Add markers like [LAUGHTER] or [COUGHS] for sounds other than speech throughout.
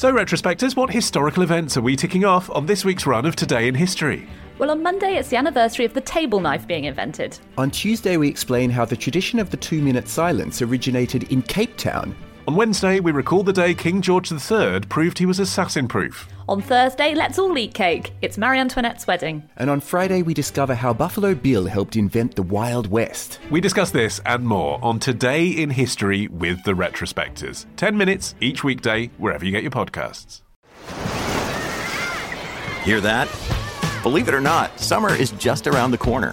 So, retrospectors, what historical events are we ticking off on this week's run of Today in History? Well, on Monday, it's the anniversary of the table knife being invented. On Tuesday, we explain how the tradition of the two minute silence originated in Cape Town. On Wednesday, we recall the day King George III proved he was assassin proof. On Thursday, let's all eat cake. It's Marie Antoinette's wedding. And on Friday, we discover how Buffalo Bill helped invent the Wild West. We discuss this and more on Today in History with the Retrospectors. 10 minutes each weekday, wherever you get your podcasts. Hear that? Believe it or not, summer is just around the corner.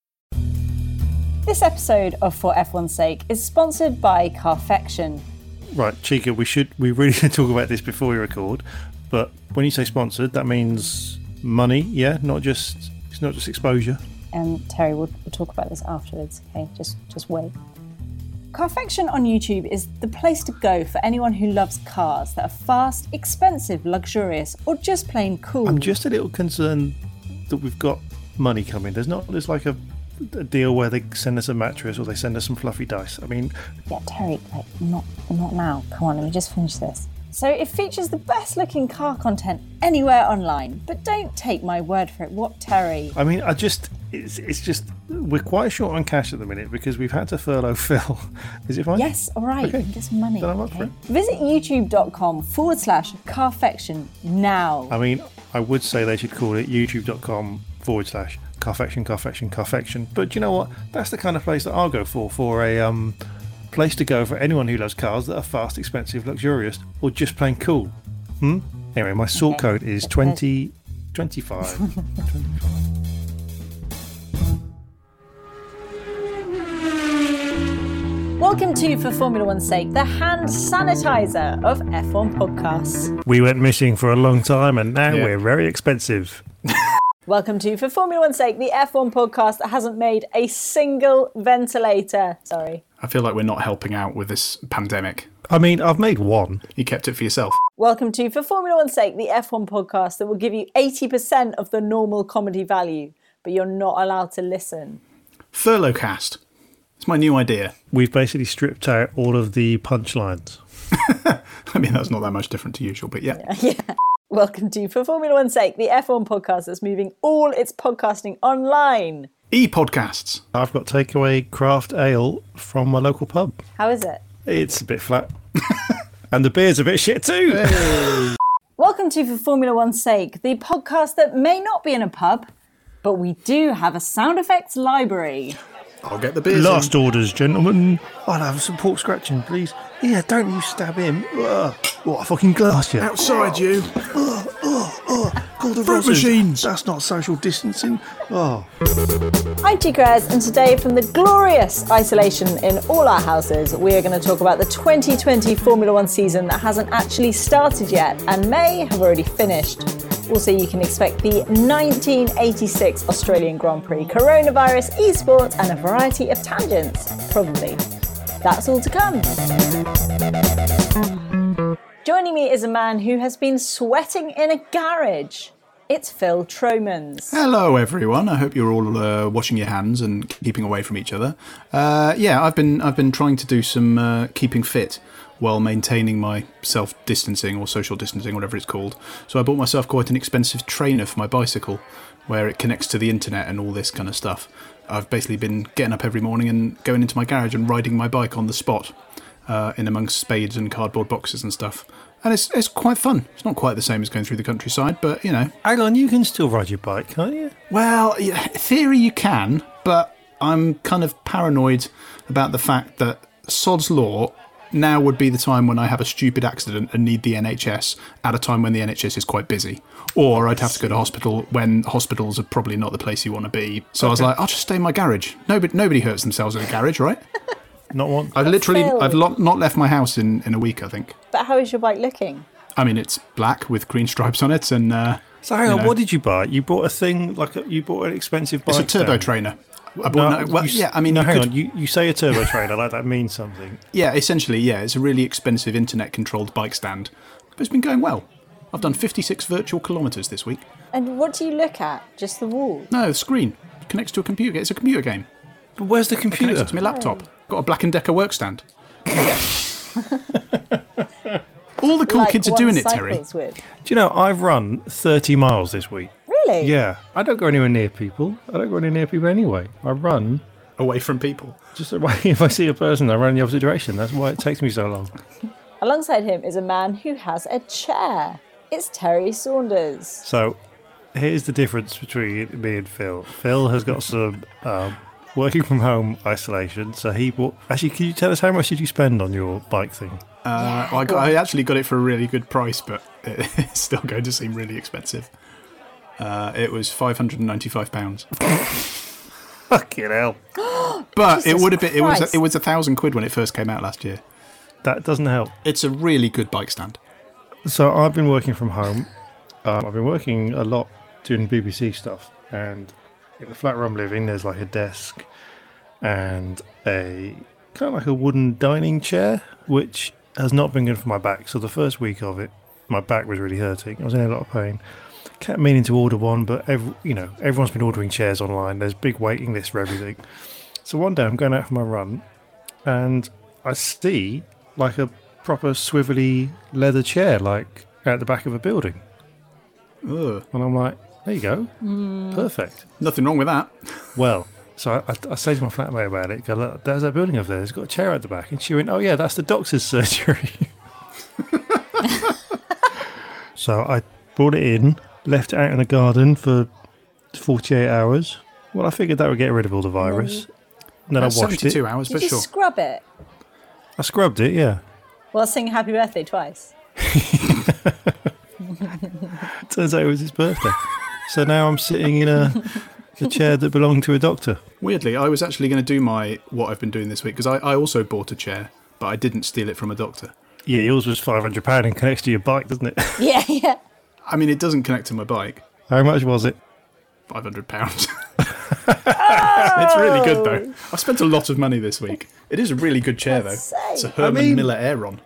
This episode of For F1's Sake is sponsored by Carfection. Right, Chica, we should we really [LAUGHS] should talk about this before we record. But when you say sponsored, that means money, yeah, not just it's not just exposure. And Terry, we'll, we'll talk about this afterwards. Okay, just just wait. Carfection on YouTube is the place to go for anyone who loves cars that are fast, expensive, luxurious, or just plain cool. I'm just a little concerned that we've got money coming. There's not there's like a, a deal where they send us a mattress or they send us some fluffy dice. I mean, Yeah, Terry, like not not now. Come on, let me just finish this. So it features the best looking car content anywhere online. But don't take my word for it. What Terry? I mean, I just it's it's just we're quite short on cash at the minute because we've had to furlough [LAUGHS] Phil. Is it fine? Yes, all right. Okay. Get some money. Then I'm up for okay? Visit youtube.com forward slash carfection now. I mean, I would say they should call it youtube.com forward slash carfection, carfection, carfection. But you know what? That's the kind of place that I'll go for, for a um, place to go for anyone who loves cars that are fast, expensive, luxurious, or just plain cool. Hmm? Anyway, my sort Okay. code is 20, 25. 25. [LAUGHS] Welcome to For Formula One's Sake, the hand sanitizer of F1 podcasts. We went missing for a long time and now Yeah. we're very expensive. Welcome to For Formula One's Sake, the F1 podcast that hasn't made a single ventilator. Sorry. I feel like we're not helping out with this pandemic. I mean, I've made one. You kept it for yourself. Welcome to For Formula One's Sake, the F1 podcast that will give you 80% of the normal comedy value, but you're not allowed to listen. Furlough cast. It's my new idea. We've basically stripped out all of the punchlines. [LAUGHS] I mean, that's not that much different to usual, but yeah. [LAUGHS] yeah. Welcome to For Formula One's Sake, the F1 podcast that's moving all its podcasting online. E podcasts. I've got takeaway craft ale from my local pub. How is it? It's a bit flat. [LAUGHS] and the beer's a bit shit too. Welcome to For Formula One's Sake, the podcast that may not be in a pub, but we do have a sound effects library. I'll get the beers. Last in. orders, gentlemen. I'll have some pork scratching, please. Yeah, don't you stab him. Ugh. What a fucking glass, you. Outside you. Call the Fruit Rossers. machines. That's not social distancing. Oh. I'm Tigres, and today, from the glorious isolation in all our houses, we are going to talk about the 2020 Formula One season that hasn't actually started yet and may have already finished. Also, you can expect the 1986 Australian Grand Prix, coronavirus, esports, and a variety of tangents. Probably. That's all to come. Joining me is a man who has been sweating in a garage. It's Phil Tromans. Hello, everyone. I hope you're all uh, washing your hands and keeping away from each other. Uh, yeah, I've been I've been trying to do some uh, keeping fit while maintaining my self distancing or social distancing, whatever it's called. So I bought myself quite an expensive trainer for my bicycle, where it connects to the internet and all this kind of stuff. I've basically been getting up every morning and going into my garage and riding my bike on the spot, uh, in amongst spades and cardboard boxes and stuff. and it's it's quite fun. It's not quite the same as going through the countryside, but you know. Hang on, you can still ride your bike, can't you? Well, yeah, theory you can, but I'm kind of paranoid about the fact that sod's law. Now would be the time when I have a stupid accident and need the NHS at a time when the NHS is quite busy. Or I'd have to go to hospital when hospitals are probably not the place you want to be. So I was like, I'll just stay in my garage. Nobody, nobody hurts themselves in a garage, right? [LAUGHS] Not one. I've literally, Phil. I've lo- not left my house in, in a week, I think. But how is your bike looking? I mean, it's black with green stripes on it, and uh, So hang on, know. what did you buy? You bought a thing like a, you bought an expensive bike. it's a turbo stand. trainer. I bought- No, no, well, you yeah, I mean, no, you hang could- on. You, you say a turbo trainer like that means something. Yeah, essentially, yeah, it's a really expensive internet-controlled bike stand, but it's been going well. I've done 56 virtual kilometres this week. And what do you look at? Just the wall? No, the screen connects to a computer. It's a computer game. But where's the computer? it to my laptop. Got a Black and Decker work stand. [LAUGHS] All the cool Like kids are doing it, Terry. With. Do you know I've run 30 miles this week? Really? Yeah, I don't go anywhere near people. I don't go anywhere near people anyway. I run Away from people. just away. [LAUGHS] If I see a person, I run in the opposite direction. That's why it takes me so long. Alongside him is a man who has a chair. It's Terry Saunders. So here's the difference between me and Phil. Phil has got some um, working from home isolation. So he bought. Actually, can you tell us how much did you spend on your bike thing? Uh, well, I, got, I actually got it for a really good price, but [LAUGHS] it's still going to seem really expensive. Uh, it was £595. [LAUGHS] Fucking hell. [GASPS] But it would have been, it was, Christ. it was a thousand quid when it first came out last year. That doesn't help. It's a really good bike stand. So I've been working from home. Um, I've been working a lot doing BBC stuff, and in the flat where I'm living, there's like a desk and a kind of like a wooden dining chair, which has not been good for my back. So the first week of it, my back was really hurting. I was in a lot of pain. Kept meaning to order one, but every, you know everyone's been ordering chairs online. There's big waiting lists for everything. So one day I'm going out for my run, and I see like a proper swivelly leather chair, like at the back of a building. Ugh. And I'm like, there you go, hmm. perfect. Nothing wrong with that. Well, so I, I, I say to my flatmate about it, go, look, there's that building over there, it's got a chair at the back. And she went, oh, yeah, that's the doctor's [LAUGHS] surgery. [LAUGHS] so I brought it in, left out in the garden for 48 hours. Well, I figured that would get rid of all the virus. Mm-hmm. And then I That's washed 72 it. hours, Did but you sure. scrub it? I scrubbed it, yeah. While singing happy birthday twice. [LAUGHS] Turns out it was his birthday. so now I'm sitting in a, a chair that belonged to a doctor. Weirdly, I was actually going to do my what I've been doing this week because I, I also bought a chair, but I didn't steal it from a doctor. Yeah, yours was £500 and connects to your bike, doesn't it? [LAUGHS] Yeah, yeah. I mean, it doesn't connect to my bike. How much was it? Five hundred pounds. [LAUGHS] it's really good though. I've spent a lot of money this week. It is a really good chair though. It's a sick. Herman mean- Miller Aeron.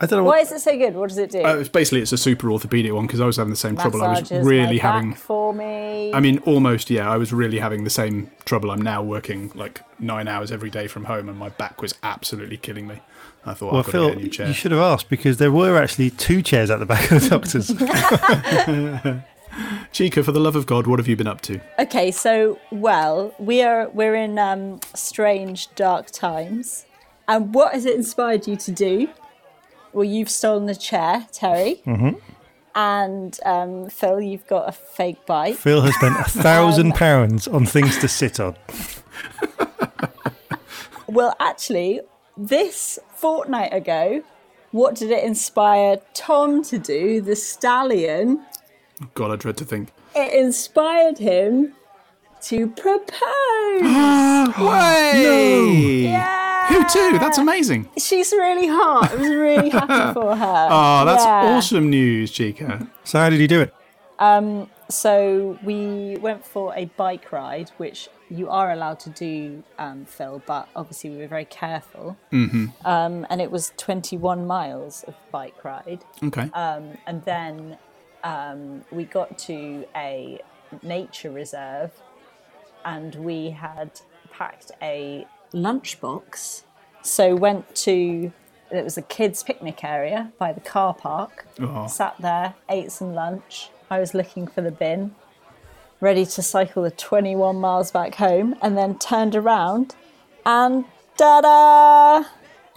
I don't know Why is it so good? What does it do? Uh, it's basically it's a super orthopedic one because I was having the same trouble. I was really my having. for me. I mean, almost yeah. I was really having the same trouble. I'm now working like nine hours every day from home, and my back was absolutely killing me. I thought Well, I've got to Phil, get a new chair. you should have asked because there were actually two chairs at the back of the doctor's. [LAUGHS] Chica, for the love of God, what have you been up to? Okay, so well, we are we're in um, strange, dark times, and what has it inspired you to do? Well, you've stolen a chair, Terry, Mm-hmm. and um, Phil, you've got a fake bike. Phil has spent a thousand [LAUGHS] pounds on things to sit on. [LAUGHS] Well, actually, this fortnight ago, what did it inspire Tom to do? The stallion. God, I dread to think. It inspired him to propose. [GASPS] Oh, Way! yeah. Who too? That's amazing. She's really hot. I was really happy [LAUGHS] for her. Oh, that's Yeah. awesome news, Chica. So how did he do it? Um, So we went for a bike ride, which you are allowed to do, um, Phil, but obviously we were very careful. Mm-hmm. Um, and it was 21 miles of bike ride. Okay. And then um, we got to a nature reserve and we had packed a lunchbox. So went to, it was a kids' picnic area by the car park. Oh. Sat there, ate some lunch. I was looking for the bin, ready to cycle the 21 miles back home, and then turned around and da-da!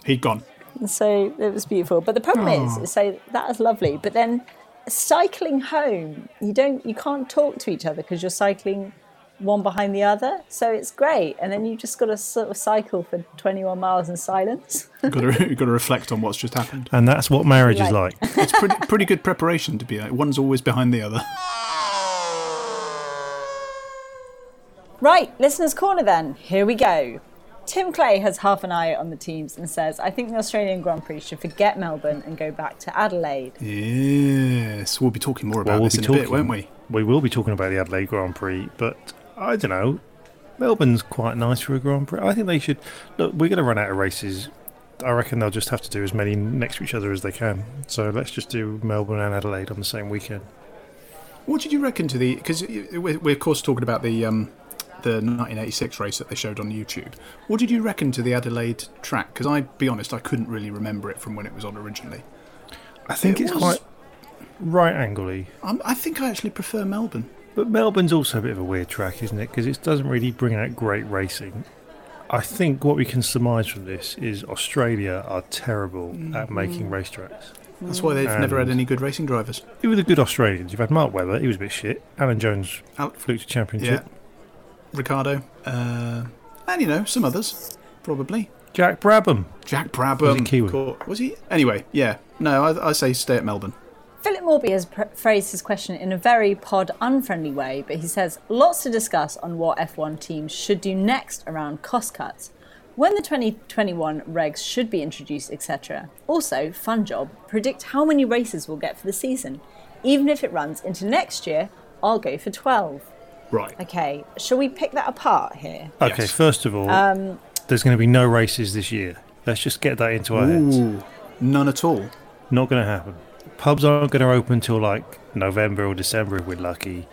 He'd gone. And so it was beautiful. But the problem is, is so that is lovely. But then cycling home, you don't, you can't talk to each other because you're cycling one behind the other. So it's great. And then you've just got to sort of cycle for 21 miles in silence. You've got to, you've got to reflect on what's just happened. And that's what marriage is like. Like- It's pretty, pretty good preparation to be like, one's always behind the other. Right, listeners' corner then. Here we go. Tim Clay has half an eye on the teams and says, I think the Australian Grand Prix should forget Melbourne and go back to Adelaide. Yes, we'll be talking more about Well, we'll this be in a bit, won't we? We will be talking about the Adelaide Grand Prix, but I don't know. Melbourne's quite nice for a Grand Prix. I think they should. Look, we're going to run out of races. I reckon they'll just have to do as many next to each other as they can. So let's just do Melbourne and Adelaide on the same weekend. What did you reckon to the? Because we're, we're of course talking about the um, the 1986 race that they showed on YouTube. What did you reckon to the Adelaide track? Because I, be honest, I couldn't really remember it from when it was on originally. I think It it's was- quite right angly. I think I actually prefer Melbourne. But Melbourne's also a bit of a weird track, isn't it? Because it doesn't really bring out great racing. I think what we can surmise from this is Australia are terrible at making racetracks. That's why they've never had any good racing drivers. Who were the good Australians? You've had Mark Webber, he was a bit shit. Alan Jones Al- flew to Yeah, championship. Ricciardo, uh, and you know some others, probably. Jack Brabham. Jack Brabham. Was he Kiwi? Cool. Was he? Anyway, yeah. No, I, I say stay at Melbourne. Philip Morby has pr- phrased his question in a very pod unfriendly way, but he says lots to discuss on what F1 teams should do next around cost cuts, when the 2021 regs should be introduced, etc. Also, fun job, predict how many races we'll get for the season. Even if it runs into next year, I'll go for 12. Right. Okay, shall we pick that apart here? Okay, Yes. first of all, um, there's going to be no races this year. Let's just get that into our heads. None at all. Not going to happen. Pubs aren't going to open till like November or December if we're lucky.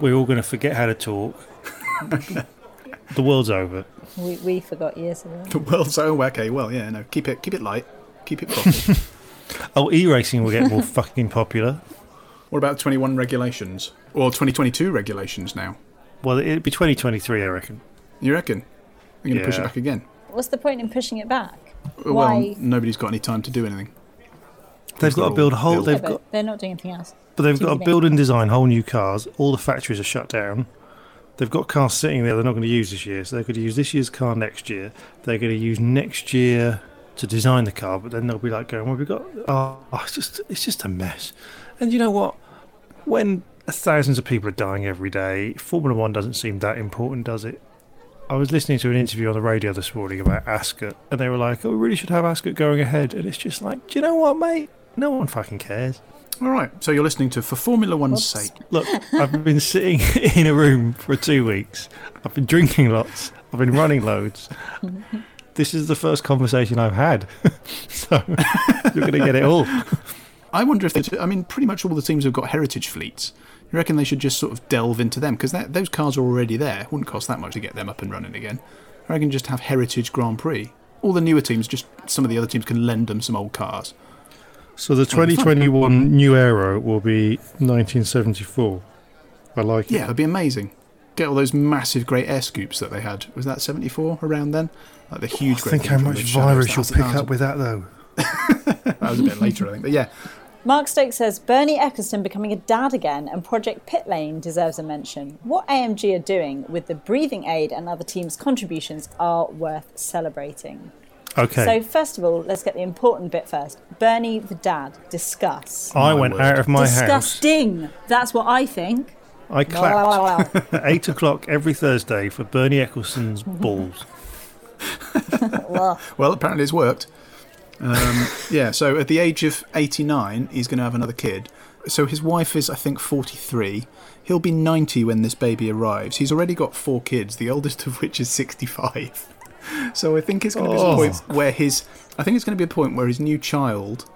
We're all going to forget how to talk. [LAUGHS] the world's over. We, we forgot years ago. The world's over. okay. Well, yeah, no. Keep it, keep it light. Keep it proper. [LAUGHS] Oh, e-racing will get more [LAUGHS] fucking popular. what about 21 regulations or 2022 regulations now? Well, it'll be 2023, I reckon. You reckon? You're going to push it back again? What's the point in pushing it back? Well, Why? nobody's got any time to do anything. They've got to build whole. built. Yeah, They've but got, they're not doing anything else. but they've Seems got to to build and design whole new cars. All the factories are shut down. They've got cars sitting there they're not going to use this year, so they're going to use this year's car next year. They're going to use next year to design the car, but then they'll be like going, "Well, we've got oh, it's just it's just a mess." And you know what? When thousands of people are dying every day, Formula One doesn't seem that important, does it? I was listening to an interview on the radio this morning about Ascot, and they were like, "Oh, we really should have Ascot going ahead," and it's just like, do you know what, mate? No one fucking cares. All right. So you're listening to For Formula One's Whoops. sake. Look, I've been sitting [LAUGHS] in a room for two weeks. I've been drinking lots. I've been running loads. [LAUGHS] This is the first conversation I've had. [LAUGHS] so you're going to get it all. I wonder if. I mean, pretty much all the teams have got heritage fleets. You reckon they should just sort of delve into them because those cars are already there. Wouldn't cost that much to get them up and running again. I reckon just have heritage Grand Prix. All the newer teams, just some of the other teams can lend them some old cars. So the 2021 new aero will be 1974. I like it. Yeah, it'd be amazing. Get all those massive great air scoops that they had. Was that 74 around then? Like the huge. I think things how much virus you'll pick up with that, though. [LAUGHS] That was a bit later, I think. But yeah, Mark Stokes says Bernie Ecclestone becoming a dad again and Project Pit Lane deserves a mention. What AMG are doing with the breathing aid and other teams' contributions are worth celebrating. Okay. So, first of all, let's get the important bit first. Bernie the dad, discuss. I My went word. out of my house. Disgusting. That's what I think. I Blah, blah, clapped blah, blah. at 8 o'clock every Thursday for Bernie Ecclestone's [LAUGHS] balls. Well, Well, apparently it's worked. Um, [LAUGHS] yeah, so at the age of 89, he's going to have another kid. So his wife is, I think, 43. He'll be 90 when this baby arrives. He's already got four kids, the oldest of which is 65. [LAUGHS] So I think it's going to be Oh. a point where his. I think it's going to be a point where his new child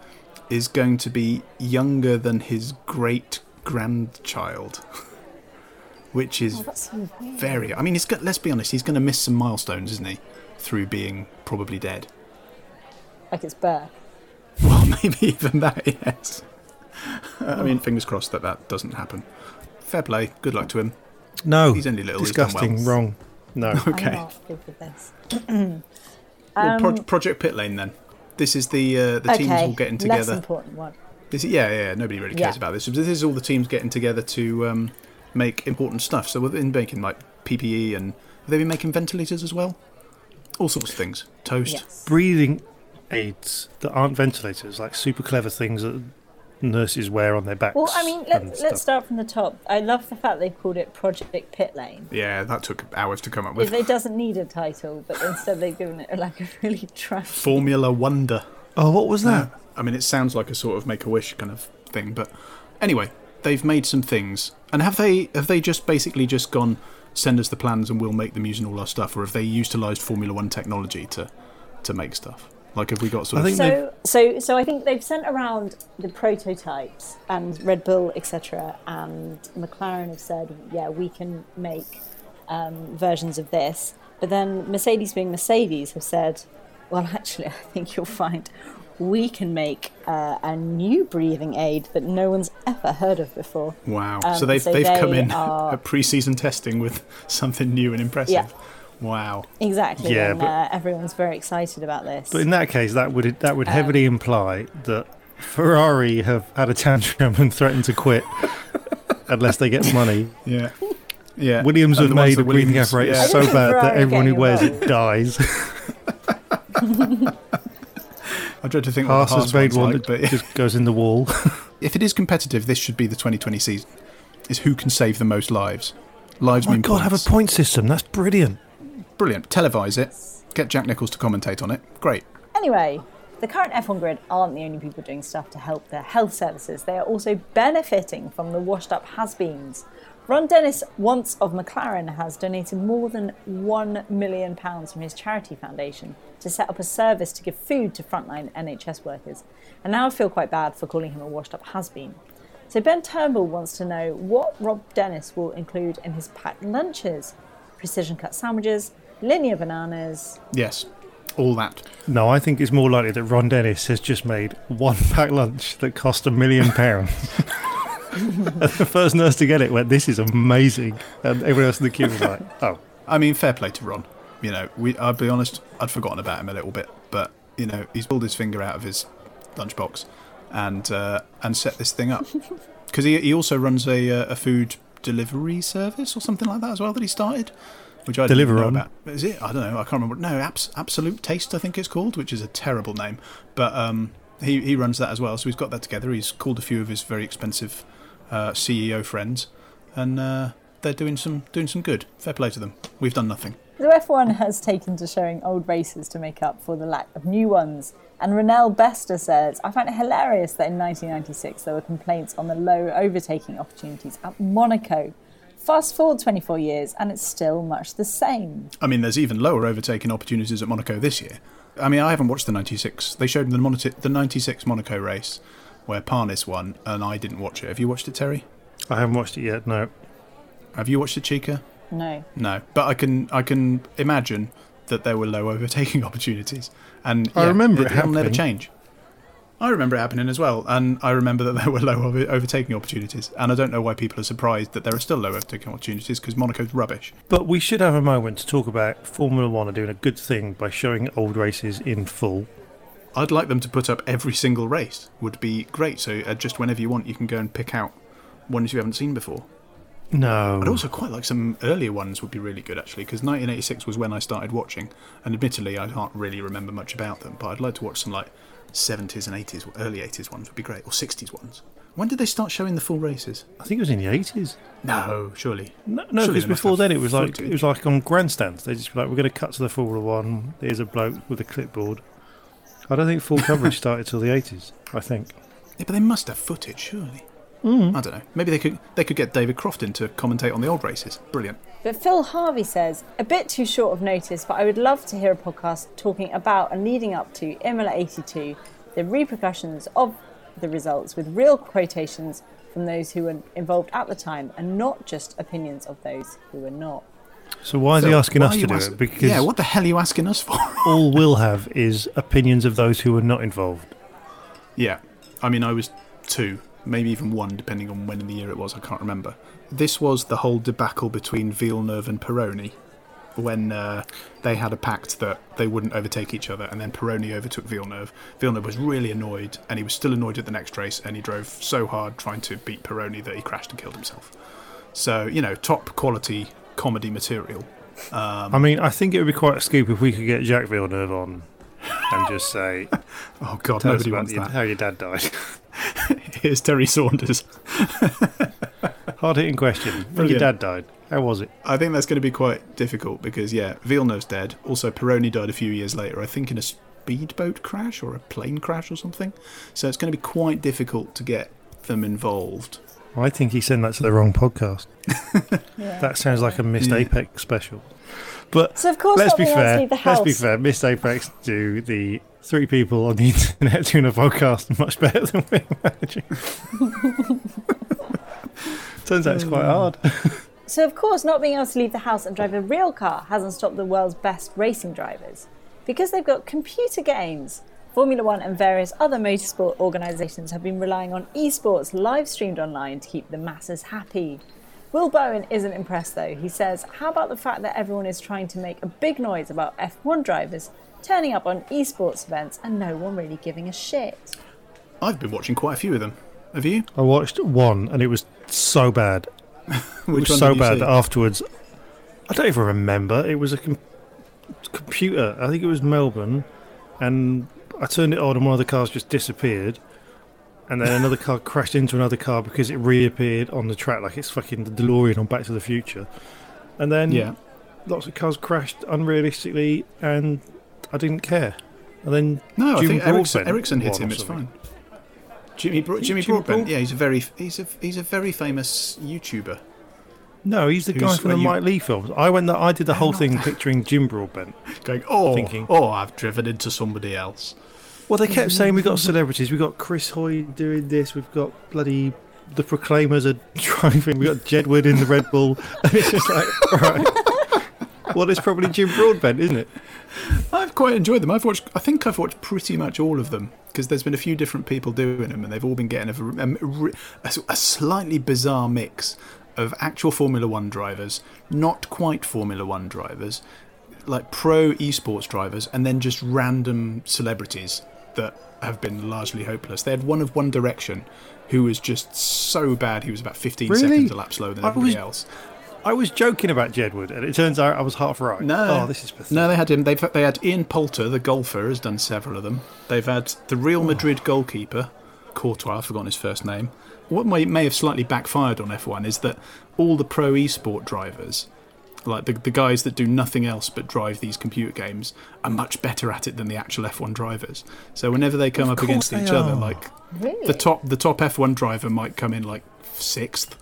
is going to be younger than his great grandchild, [LAUGHS] which is oh, that's so very. I mean, he's got. Let's be honest. He's going to miss some milestones, isn't he? Through being probably dead. Like it's birth. [LAUGHS] Well, maybe even that, yes. I mean, fingers crossed that that doesn't happen. Fair play. Good luck to him. No. He's only little, he's done Disgusting. well. Wrong. No. [LAUGHS] I'm Okay. not good with this. Well, Um, Pro- Project Pit Lane then. This is the uh, the teams okay, all getting together. less together. important one. This, yeah, yeah, nobody really cares Yeah. about this. This is all the teams getting together to um, make important stuff. So we've been making like PPE and have they been making ventilators as well? All sorts of things. Toast. Yes. Breathing aids that aren't ventilators, like super clever things that nurses wear on their backs. Well, I mean, let, stuff. let's start from the top. I love the fact they've called it Project Pit Lane. Yeah, that took hours to come up with. It doesn't need a title, but instead they've given it like a really trash. Formula Wonder. Oh, what was that? Uh, I mean, it sounds like a sort of Make a Wish kind of thing, but anyway, they've made some things. And have they have they just basically just gone send us the plans and we'll make them using all our stuff, or have they utilised Formula One technology to to make stuff? Like, have we got sort I of think So, so, so I think they've sent around the prototypes, and Red Bull, etc., and McLaren have said, yeah, we can make um, versions of this. But then Mercedes, being Mercedes, have said, well, actually, I think you'll find we can make uh, a new breathing aid that no one's ever heard of before. wow? Um, so they've so they've come in are- [LAUGHS] at pre-season testing with something new and impressive. Yeah. Wow. Exactly, Yeah, and but- uh, everyone's very excited about this. But in that case, that would that Um, would heavily imply that Ferrari have had a tantrum and threatened to quit unless they get money. [LAUGHS] Yeah. Yeah. Williams have made that a breathing Williams- apparatus yeah. So [LAUGHS] bad that Ferrari are everyone who getting wears it dies. [LAUGHS] I dread to think Haas has made one like, that just goes in the wall. if it is competitive, this should be the 2020 season. Is who can save the most lives? Lives Oh my mean God, have a point system. That's brilliant. Brilliant. Televise it. Get Jack Nicholls to commentate on it. Great. Anyway, the current F1 grid aren't the only people doing stuff to help their health services. They are also benefiting from the washed up has beens. Ron Dennis, once of McLaren, has donated more than £1 million from his charity foundation to set up a service to give food to frontline NHS workers. And now I feel quite bad for calling him a washed up has been. So Ben Turnbull wants to know what Rob Dennis will include in his packed lunches precision cut sandwiches, linear bananas, Yes. All that. No, I think it's more likely that Ron Dennis has just made one packed lunch that cost a million pounds. [LAUGHS] the first nurse to get it went, "This is amazing," and everyone else in the queue was like, "Oh, I mean, fair play to Ron. You know, we. I'll be honest. I'd forgotten about him a little bit, but you know, he's pulled his finger out of his lunchbox and uh, and set this thing up [LAUGHS] because he he also runs a uh, a food delivery service or something like that as well that he started. Which I didn't know Deliveron. about. Is it? I don't know. I can't remember. No, Abs- Absolute Taste, I think it's called, which is a terrible name. But um, he he runs that as well. So he's got that together. He's called a few of his very expensive uh, CEO friends, and uh, they're doing some doing some good. Fair play to them. We've done nothing. So F1 has taken to showing old races to make up for the lack of new ones. And Renelle Bester says, I find it hilarious that in 1996 there were complaints on the low overtaking opportunities at Monaco. Fast forward 24 years and it's still much the same. I mean, there's even lower overtaking opportunities at Monaco this year. I mean, I haven't watched the '96. They showed the Monaco, the '96 Monaco race where Panis won, and I didn't watch it. Have you watched it, Terry? I haven't watched it yet." No, Have you watched it, Chica? No. No, but I can I can imagine that there were low overtaking [LAUGHS] opportunities, and I yeah, remember it it'll never change. I remember it happening as well, and I remember that there were low overtaking opportunities, and I don't know why people are surprised that there are still low overtaking opportunities because Monaco's rubbish. but we should have a moment to talk about Formula One are doing a good thing by showing old races in full. I'd like them to put up every single race. Would be great. So uh, just whenever you want, you can go and pick out ones you haven't seen before. No, I'd also quite like some earlier ones. Would be really good actually, because 1986 was when I started watching, and admittedly I can't really remember much about them. But I'd like to watch some like 70s and 80s, or early 80s ones would be great, or 60s ones. When did they start showing the full races? I think it was in the eighties. No, surely. No, no, because before then it was like it was like on grandstands. They just be like, "We're going to cut to the Formula One." Here's a bloke with a clipboard. I don't think full coverage started till the eighties. I think. Yeah, but they must have footage, surely. Mm. I don't know. Maybe they could they could get David Crofton to commentate on the old races. Brilliant. But Phil Harvey says, a bit too short of notice, but I would love to hear a podcast talking about and leading up to Imola 82, the repercussions of the results with real quotations from those who were involved at the time and not just opinions of those who were not. So why is he asking us to do ask- it? Because yeah, what the hell are you asking us for? [LAUGHS] all we'll have is opinions of those who were not involved. Yeah, I mean, I was two, maybe even one, depending on when in the year it was. I can't remember. This was the whole debacle between Villeneuve and Pironi, when uh, they had a pact that they wouldn't overtake each other, and then Pironi overtook Villeneuve. Villeneuve was really annoyed, and he was still annoyed at the next race, and he drove so hard trying to beat Pironi that he crashed and killed himself. So you know, top quality comedy material. Um, I mean, I think it would be quite a scoop if we could get Jacques Villeneuve on and just say, [LAUGHS] oh God, tell nobody wants your- that. how your dad died. [LAUGHS] Here's Terry Saunders. [LAUGHS] Hard hitting question. When your dad died, how was it? I think that's going to be quite difficult because yeah, Villeneuve's dead. Also, Pironi died a few years later. I think in a speedboat crash or a plane crash or something. So it's going to be quite difficult to get them involved. I think he sent that to the wrong podcast. Yeah. That sounds like a missed Yeah. Apex special. But So of course, let's be being able to fair. leave the Let's be fair. Missed Apex do the three people on the [LAUGHS] internet doing a podcast much better than we're managing. [LAUGHS] Turns out it's quite hmm. hard. [LAUGHS] So, of course, not being able to leave the house and drive a real car hasn't stopped the world's best racing drivers. Because they've got computer games. Formula One and various other motorsport organisations have been relying on esports live streamed online to keep the masses happy. Will Bowen isn't impressed though. He says, How about the fact that everyone is trying to make a big noise about F1 drivers turning up on esports events and no one really giving a shit? I've been watching quite a few of them. Have you? I watched one and it was so bad. [LAUGHS] Which it was one so did you bad see? that afterwards, I don't even remember. It was a com- computer. I think it was Melbourne, and I turned it on, and one of the cars just disappeared. And then another car crashed into another car because it reappeared on the track like it's fucking the DeLorean on Back to the Future. And then Yeah. lots of cars crashed unrealistically, and I didn't care. And then No, I think Ericsson, Ericsson hit him. It's fine. Jimmy Bro- Jimmy Jimmy Broadbent. Broad- Yeah, he's a very he's a he's a very famous YouTuber. No, he's the guy from the you- Mike Leigh films. I went. that I did the whole thing picturing Jim Broadbent. [LAUGHS] Going, oh, Thinking- oh, I've driven into somebody else. Well, they kept saying we've got um, celebrities. We've got Chris Hoy doing this. We've got bloody the Proclaimers are [LAUGHS] driving. We've got Jedward in the Red Bull, [LAUGHS] and it's just like, all right. [LAUGHS] Well, it's probably Jim Broadbent, isn't it? I've quite enjoyed them. I've watched. I think I've watched pretty much all of them because there's been a few different people doing them, and they've all been getting a, um, a, a, a slightly bizarre mix of actual Formula One drivers, not quite Formula One drivers, like pro esports drivers, and then just random celebrities that have been largely hopeless. They had one of One Direction, who was just so bad. He was about 15 Really? seconds a lap slower than I everybody was- else. I was joking about Jedward, and it turns out I was half right. No, Oh, this is pathetic. No, they had him. They've they had Ian Poulter, the golfer, has done several of them. They've had the Real oh. Madrid goalkeeper, Courtois. I've forgotten his first name. What may, may have slightly backfired on F1 is that all the pro esport drivers, like the the guys that do nothing else but drive these computer games, are much better at it than the actual F1 drivers. So whenever they come Of up against each they other, like Really? the top the top F1 driver might come in like sixth,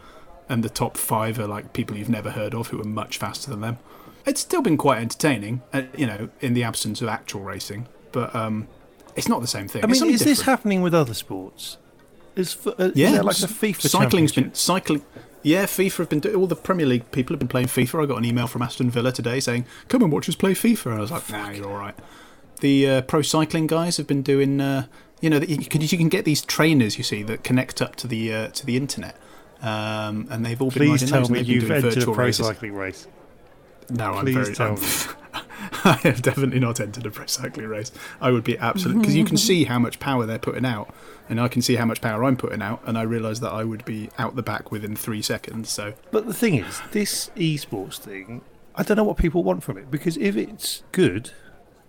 and the top five are like people you've never heard of who are much faster than them. It's still been quite entertaining, uh, you know, in the absence of actual racing, but um, it's not the same thing. I mean, something is this happening with other sports? Is, uh, Yeah, there like a s- FIFA cycling's championship? been cycling. Yeah, FIFA have been doing. All the Premier League people have been playing FIFA. I got an email from Aston Villa today saying, "Come and watch us play FIFA." And I was like, "Nah, you're all right." The uh, pro cycling guys have been doing. Uh, you know, that you can you can get these trainers you see that connect up to the uh, to the internet, um, and they've all been Please riding tell those, and me they've been you've doing entered a pro races. cycling race. No, I'm very. tell I'm, me. [LAUGHS] I have definitely not entered a pro cycling race. I would be absolutely because you can [LAUGHS] see how much power they're putting out, and I can see how much power I'm putting out, and I realise that I would be out the back within three seconds. So But the thing is, this esports thing, I don't know what people want from it because if it's good,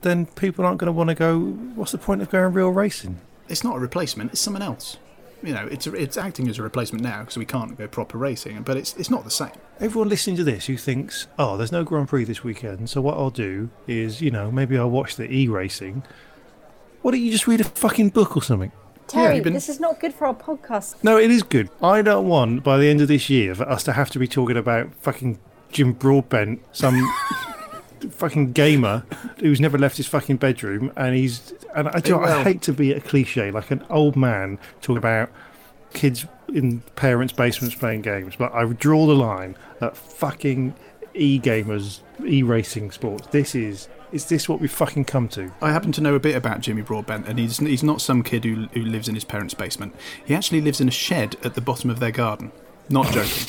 then people aren't going to want to go. What's the point of going real racing? it's not a replacement; it's someone else. You know, it's it's acting as a replacement now because we can't go proper racing, but it's it's not the same. Everyone listening to this who thinks, oh, there's no Grand Prix this weekend, so what I'll do is, you know, maybe I'll watch the e racing. Why don't you just read a fucking book or something? Terry, you've been- this is not good for our podcast. No, it is good. I don't want by the end of this year for us to have to be talking about fucking Jim Broadbent, some [LAUGHS] fucking gamer who's never left his fucking bedroom, and he's and I, do I hate to be a cliche like an old man talking about kids in parents' basements playing games, but I would draw the line at fucking e gamers, e racing sports. This is is this what we fucking come to? I happen to know a bit about Jimmy Broadbent, and he's he's not some kid who who lives in his parents' basement. He actually lives in a shed at the bottom of their garden. Not joking.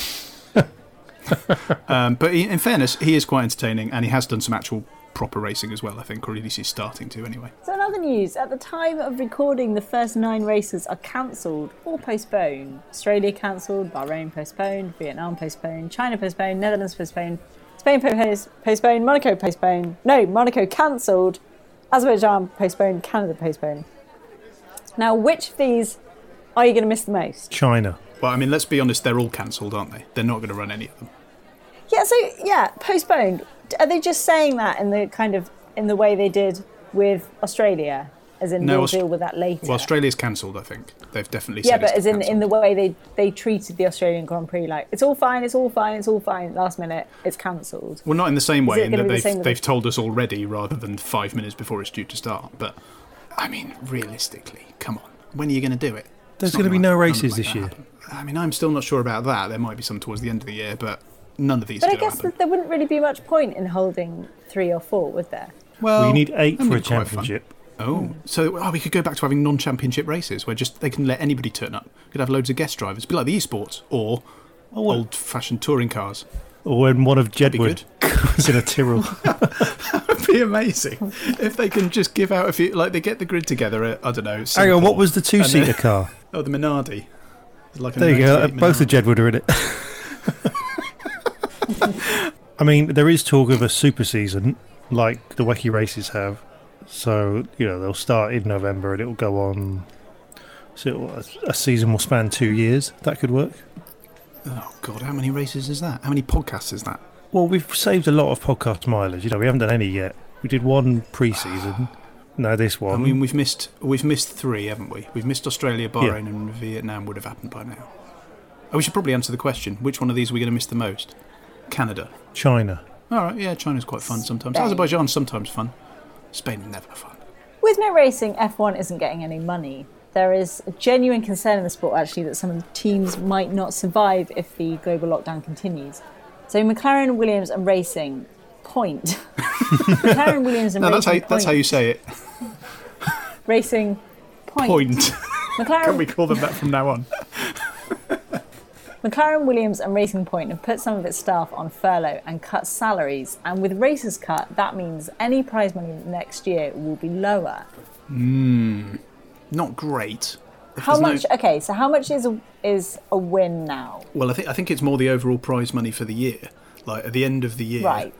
[LAUGHS] um, but he, in fairness, he is quite entertaining, and he has done some actual proper racing as well. I think, or at least he's starting to anyway. So, in other news, at the time of recording, the first nine races are cancelled or postponed. Australia cancelled, Bahrain postponed, Vietnam postponed, China postponed, Netherlands postponed, Spain postponed, Monaco postponed. No, Monaco cancelled, Azerbaijan postponed, Canada postponed. Now, which of these are you going to miss the most? China. Well, I mean, let's be honest, they're all cancelled, aren't they? They're not going to run any of them. Yeah, so yeah, postponed. Are they just saying that in the kind of in the way they did with Australia, as in No, we'll Aust- deal with that later? Well, Australia's cancelled, I think. They've definitely yeah, said but it's as in cancelled. in the way they they treated the Australian Grand Prix, like it's all fine, it's all fine, it's all fine. Last minute, it's cancelled. Well, not in the same way, in that they've, same with they've told us already rather than five minutes before it's due to start. But, I mean, realistically, come on. When are you going to do it? There's going to be gonna- no races them this year. happen. I mean, I'm still not sure about that. There might be some towards the end of the year, but none of these But I guess that there wouldn't really be much point in holding three or four, would there? Well, Well, you need eight that'd for a quite fun. championship. Oh, so oh, we could go back to having non-championship races where just they can let anybody turn up. Could have loads of guest drivers, be like the esports or Oh, old-fashioned touring cars. Or when one of Jedward goes in a Tyrrell. [LAUGHS] that would be amazing if they can just give out a few. Like they get the grid together. At, I don't know. Hang on, what was the two-seater car? [LAUGHS] Oh, the Minardi. Like There you go. 98 Both the Minardi. Jedward are in it. [LAUGHS] I mean, there is talk of a super season, like the Wacky races have. So you know they'll start in November and it will go on. So it'll- a, a season will span two years. That could work. Oh God, how many races is that? How many podcasts is that? Well, we've saved a lot of podcast mileage. You know, we haven't done any yet. We did one pre-season. [SIGHS] No, this one. I mean, we've missed we've missed three, haven't we? We've missed Australia, Bahrain, and Vietnam. Would have happened by now. Oh, we should probably answer the question: Which one of these are we going to miss the most? Canada. China. All right, yeah, China's quite fun sometimes. Spain. Azerbaijan's sometimes fun. Spain never fun. With no racing, F1 isn't getting any money. There is a genuine concern in the sport, actually, that some of the teams might not survive if the global lockdown continues. So McLaren, Williams, and Racing Point. [LAUGHS] McLaren, Williams, and No, that's how Racing that's how you Point. say it. Racing Point. Point. [LAUGHS] McLaren, Can we call them that from now on? [LAUGHS] McLaren, Williams, and Racing Point have put some of its staff on furlough and cut salaries. And with races cut, that means any prize money next year will be lower. Mm, not great. If How there's no- much? Okay, so how much is a, is a win now? Well, I think I think it's more the overall prize money for the year. Like at the end of the year, Right.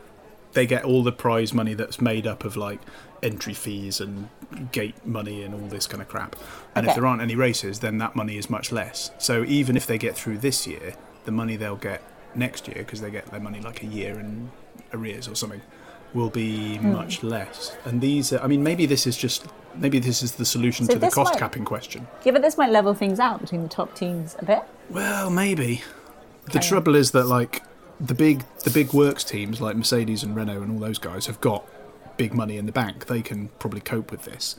they get all the prize money that's made up of like entry fees and gate money and all this kind of crap. And if there aren't any races, then that money is much less. So even if they get through this year, the money they'll get next year because they get their money like a year in arrears or something will be Hmm. much less. And these, are, I mean, maybe this is just maybe this is the solution So to the cost might- capping question. Yeah, but this might level things out between the top teams a bit. Well, maybe. The trouble is that like the big the big works teams like Mercedes and Renault and all those guys have got big money in the bank. They can probably cope with this.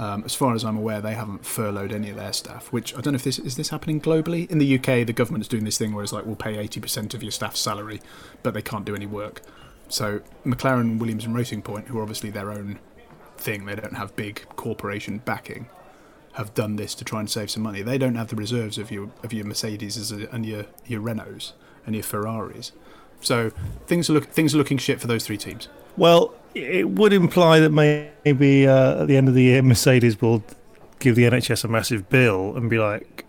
Um, as far as I'm aware, they haven't furloughed any of their staff. Which I don't know if this is this happening globally. In the UK, the government is doing this thing where it's like we'll pay 80% of your staff's salary, but they can't do any work. So McLaren, Williams, and Racing Point, who are obviously their own thing, they don't have big corporation backing have done this to try and save some money. They don't have the reserves of your of your Mercedes and your your Renaults and your Ferraris. So things are look things are looking shit for those three teams. Well, it would imply that maybe uh, at the end of the year, Mercedes will give the NHS a massive bill and be like,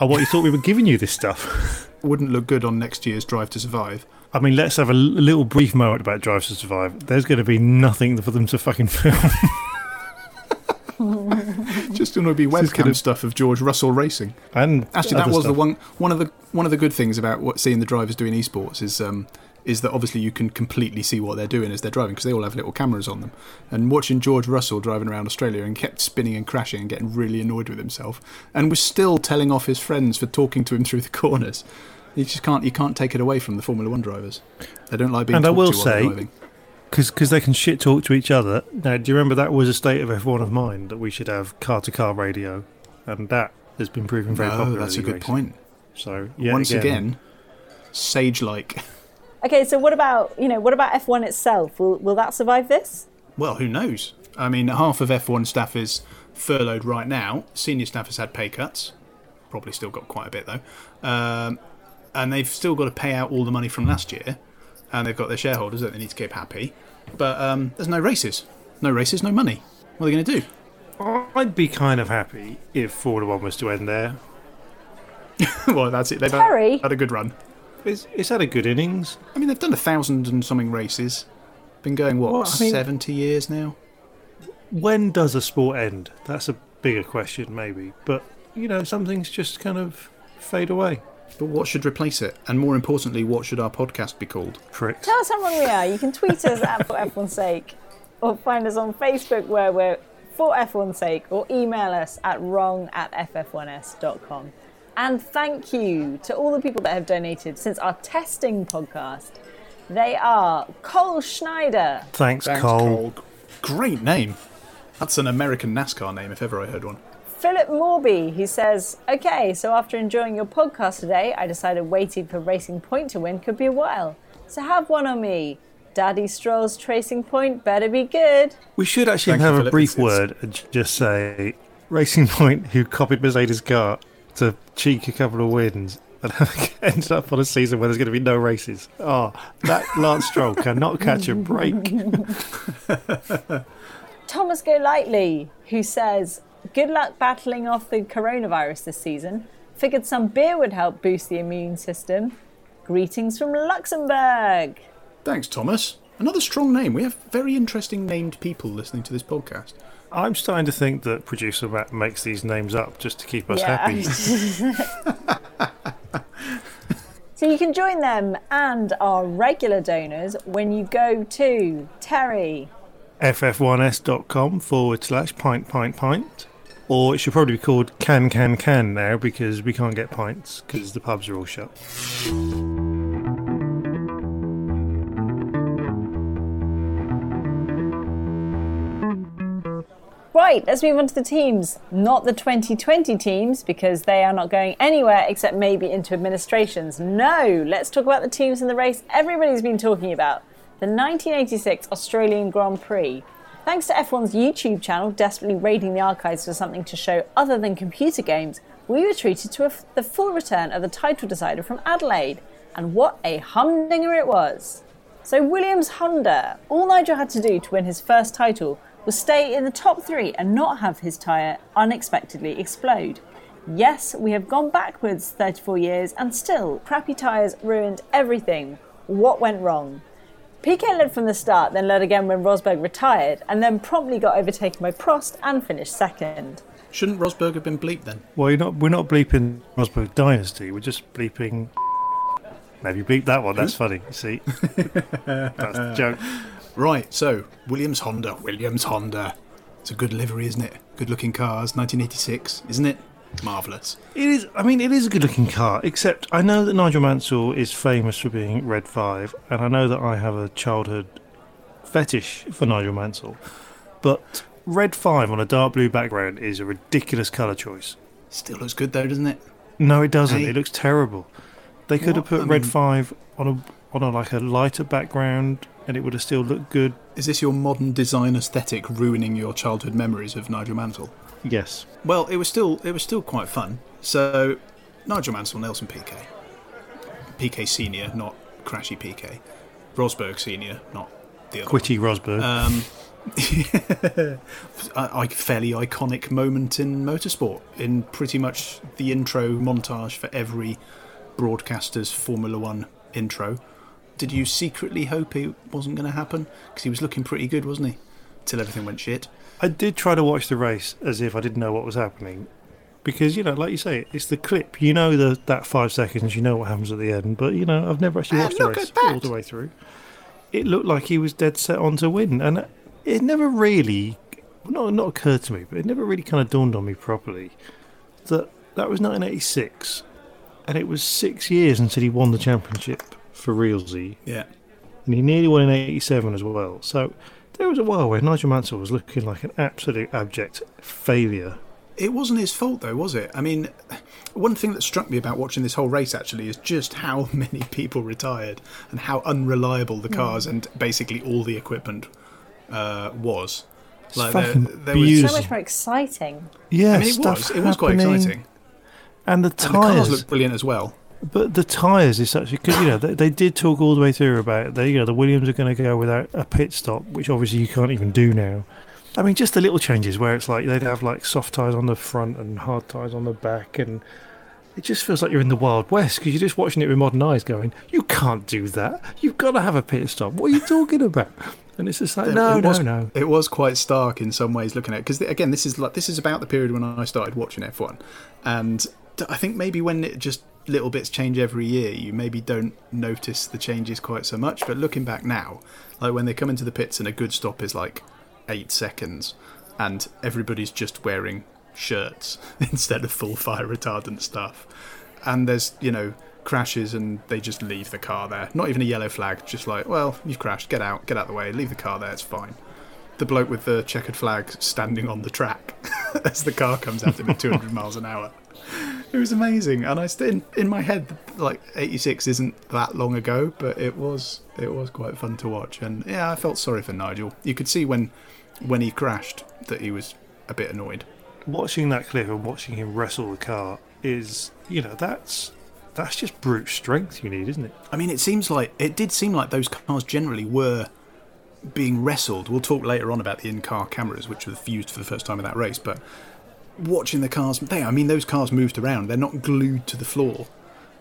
"Oh, what you thought we were giving you this stuff?" [LAUGHS] Wouldn't look good on next year's Drive to Survive. I mean, let's have a l- little brief moment about Drive to Survive. There's going to be nothing for them to fucking film. [LAUGHS] Just going to be webcam stuff of George Russell racing. and Actually, that was the one one of the one of the good things about what seeing the drivers doing esports is um, is that obviously you can completely see what they're doing as they're driving because they all have little cameras on them. And watching George Russell driving around Australia and kept spinning and crashing and getting really annoyed with himself, and was still telling off his friends for talking to him [LAUGHS] through the corners. You just can't you can't take it away from the Formula One drivers. They don't like being. And I will say- driving. Because they can shit talk to each other. Now, do you remember that was a state of F1 of mine that we should have car to car radio, and that has been proven very No, popular. that's a good racing. point. So yeah, Once again, sage-like. [LAUGHS] Okay, so what about you know what about F1 itself? Will will that survive this? Well, who knows? I mean, half of F1 staff is furloughed right now. Senior staff has had pay cuts. Probably still got quite a bit though. Um, and they've still got to pay out all the money from last year, and they've got their shareholders that they need to keep happy. But um, there's no races, no races, no money. What are they going to do? I'd be kind of happy if Formula One was to end there. [LAUGHS] well, that's it. They've had, Terry? had a good run. It's, it's had a good innings. I mean, they've done a thousand and something races. Been going what Well, I mean- seventy years now. When does a sport end? That's a bigger question, maybe. But, you know, some things just kind of fade away. But what should replace it? And more importantly, what should our podcast be called? Tricks. Tell us how wrong we are. You can tweet us at For F1's Sake, or find us on Facebook where we're For F1's Sake, or email us at wrong at ff1s.com. And thank you to all the people that have donated since our testing podcast. They are Cole Schneider, Thanks, Cole. Great name. That's an American NASCAR name if ever I heard one. Philip Morby, who says, Okay, so after enjoying your podcast today, I decided waiting for Racing Point to win could be a while. So have one on me. Daddy Stroll's Tracing Point better be good. We should actually Thank you, have a Philip. brief It's- it's- word and just say Racing Point, who copied Mercedes' car to cheek a couple of wins and [LAUGHS] ended up on a season where there's going to be no races. Oh, that [LAUGHS] Lance Stroll cannot catch a break. [LAUGHS] Thomas Golightly, who says, Good luck battling off the coronavirus this season. Figured some beer would help boost the immune system. Greetings from Luxembourg. Thanks, Thomas. Another strong name. We have very interesting named people listening to this podcast. I'm starting to think that producer Matt makes these names up just to keep us Yeah. happy. [LAUGHS] So you can join them and our regular donors when you go to Terry. ff1s.com forward slash pint pint pint. Or it should probably be called can can can now because we can't get pints because the pubs are all shut. Right, let's move on to the teams. Not the 2020 teams because they are not going anywhere except maybe into administrations. No, let's talk about the teams in the race everybody's been talking about the 1986 Australian Grand Prix. Thanks to F1's YouTube channel desperately raiding the archives for something to show other than computer games, we were treated to the full return of the title decider from Adelaide. And what a humdinger it was! So Williams Honda, all Nigel had to do to win his first title was stay in the top three and not have his tyre unexpectedly explode. Yes, we have gone backwards 34 years and still, crappy tyres ruined everything. What went wrong? Piquet led from the start, then led again when Rosberg retired, and then promptly got overtaken by Prost and finished second. Shouldn't Rosberg have been bleeped then? Well, you're not, we're not bleeping Rosberg Dynasty, we're just bleeping. [LAUGHS] Maybe bleep that one, that's hmm? funny. See? that's the joke. [LAUGHS] Right, so Williams Honda. Williams Honda. It's a good livery, isn't it? Good looking cars, 1986, isn't it? Marvellous. It is. I mean, it is a good-looking car. Except, I know that Nigel Mansell is famous for being Red Five, and I know that I have a childhood fetish for Nigel Mansell. But Red Five on a dark blue background is a ridiculous colour choice. Still looks good though, doesn't it? No, it doesn't. Hey. It looks terrible. They could have put I Red mean- Five on a on a like a lighter background, and it would have still looked good. Is this your modern design aesthetic ruining your childhood memories of Nigel Mansell? Yes. Well, it was still it was still quite fun. So, Nigel Mansell, Nelson Piquet, Piquet Senior, not Crashy Piquet, Rosberg Senior, not the other. Quitty Rosberg. Um, [LAUGHS] a, a fairly iconic moment in motorsport, in pretty much the intro montage for every broadcaster's Formula One intro. Did you secretly hope it wasn't going to happen? Because he was looking pretty good, wasn't he? Till everything went shit. I did try to watch the race as if I didn't know what was happening. Because, you know, like you say, it's the clip. You know the, that five seconds, you know what happens at the end. But, you know, I've never actually watched the race all the way through. It looked like he was dead set on to win. And it never really, not, not occurred to me, but it never really kind of dawned on me properly that that was 1986. And it was six years until he won the championship for Realsy Yeah. and he nearly won in 87 as well. So there was a while where Nigel Mansell was looking like an absolute abject failure. It wasn't his fault, though, was it? I mean, one thing that struck me about watching this whole race actually is just how [LAUGHS] many people retired and how unreliable the cars and basically all the equipment uh, was. It's there- there was- So much more exciting. Yeah, I mean, it stuff was. It was quite happening. exciting. And the And the cars tyres, looked brilliant as well. But the tyres is such because you know they, they did talk all the way through about they you know the Williams are going to go without a pit stop, which obviously you can't even do now. I mean, just the little changes where it's like they'd have like soft tyres on the front and hard tyres on the back, and it just feels like you're in the Wild West because you're just watching it with modern eyes, going, "You can't do that. You've got to have a pit stop. What are you talking about?" And it's just like, no, it no, no. It was quite stark in some ways looking at it because again, this is like this is about the period when I started watching F1, and I think maybe when it just little bits change every year, you maybe don't notice the changes quite so much. But looking back now, like when they come into the pits and a good stop is like eight seconds, and everybody's just wearing shirts [LAUGHS] instead of full fire retardant stuff, and there's you know crashes and they just leave the car there. Not even a yellow flag, just like, well, you've crashed, get out, get out of the way, leave the car there, it's fine. The bloke with the checkered flag standing on the track [LAUGHS] as the car comes at him at 200 miles an hour. It was amazing, and I still in, in my head like '86 isn't that long ago, but it was it was quite fun to watch, and yeah, I felt sorry for Nigel. You could see when when he crashed that he was a bit annoyed. Watching that clip and watching him wrestle the car is, you know, that's that's just brute strength you need, isn't it? I mean, it seems like it did seem like those cars generally were being wrestled. We'll talk later on about the in-car cameras, which were used for the first time in that race. But watching the cars, they, I mean, those cars moved around. They're not glued to the floor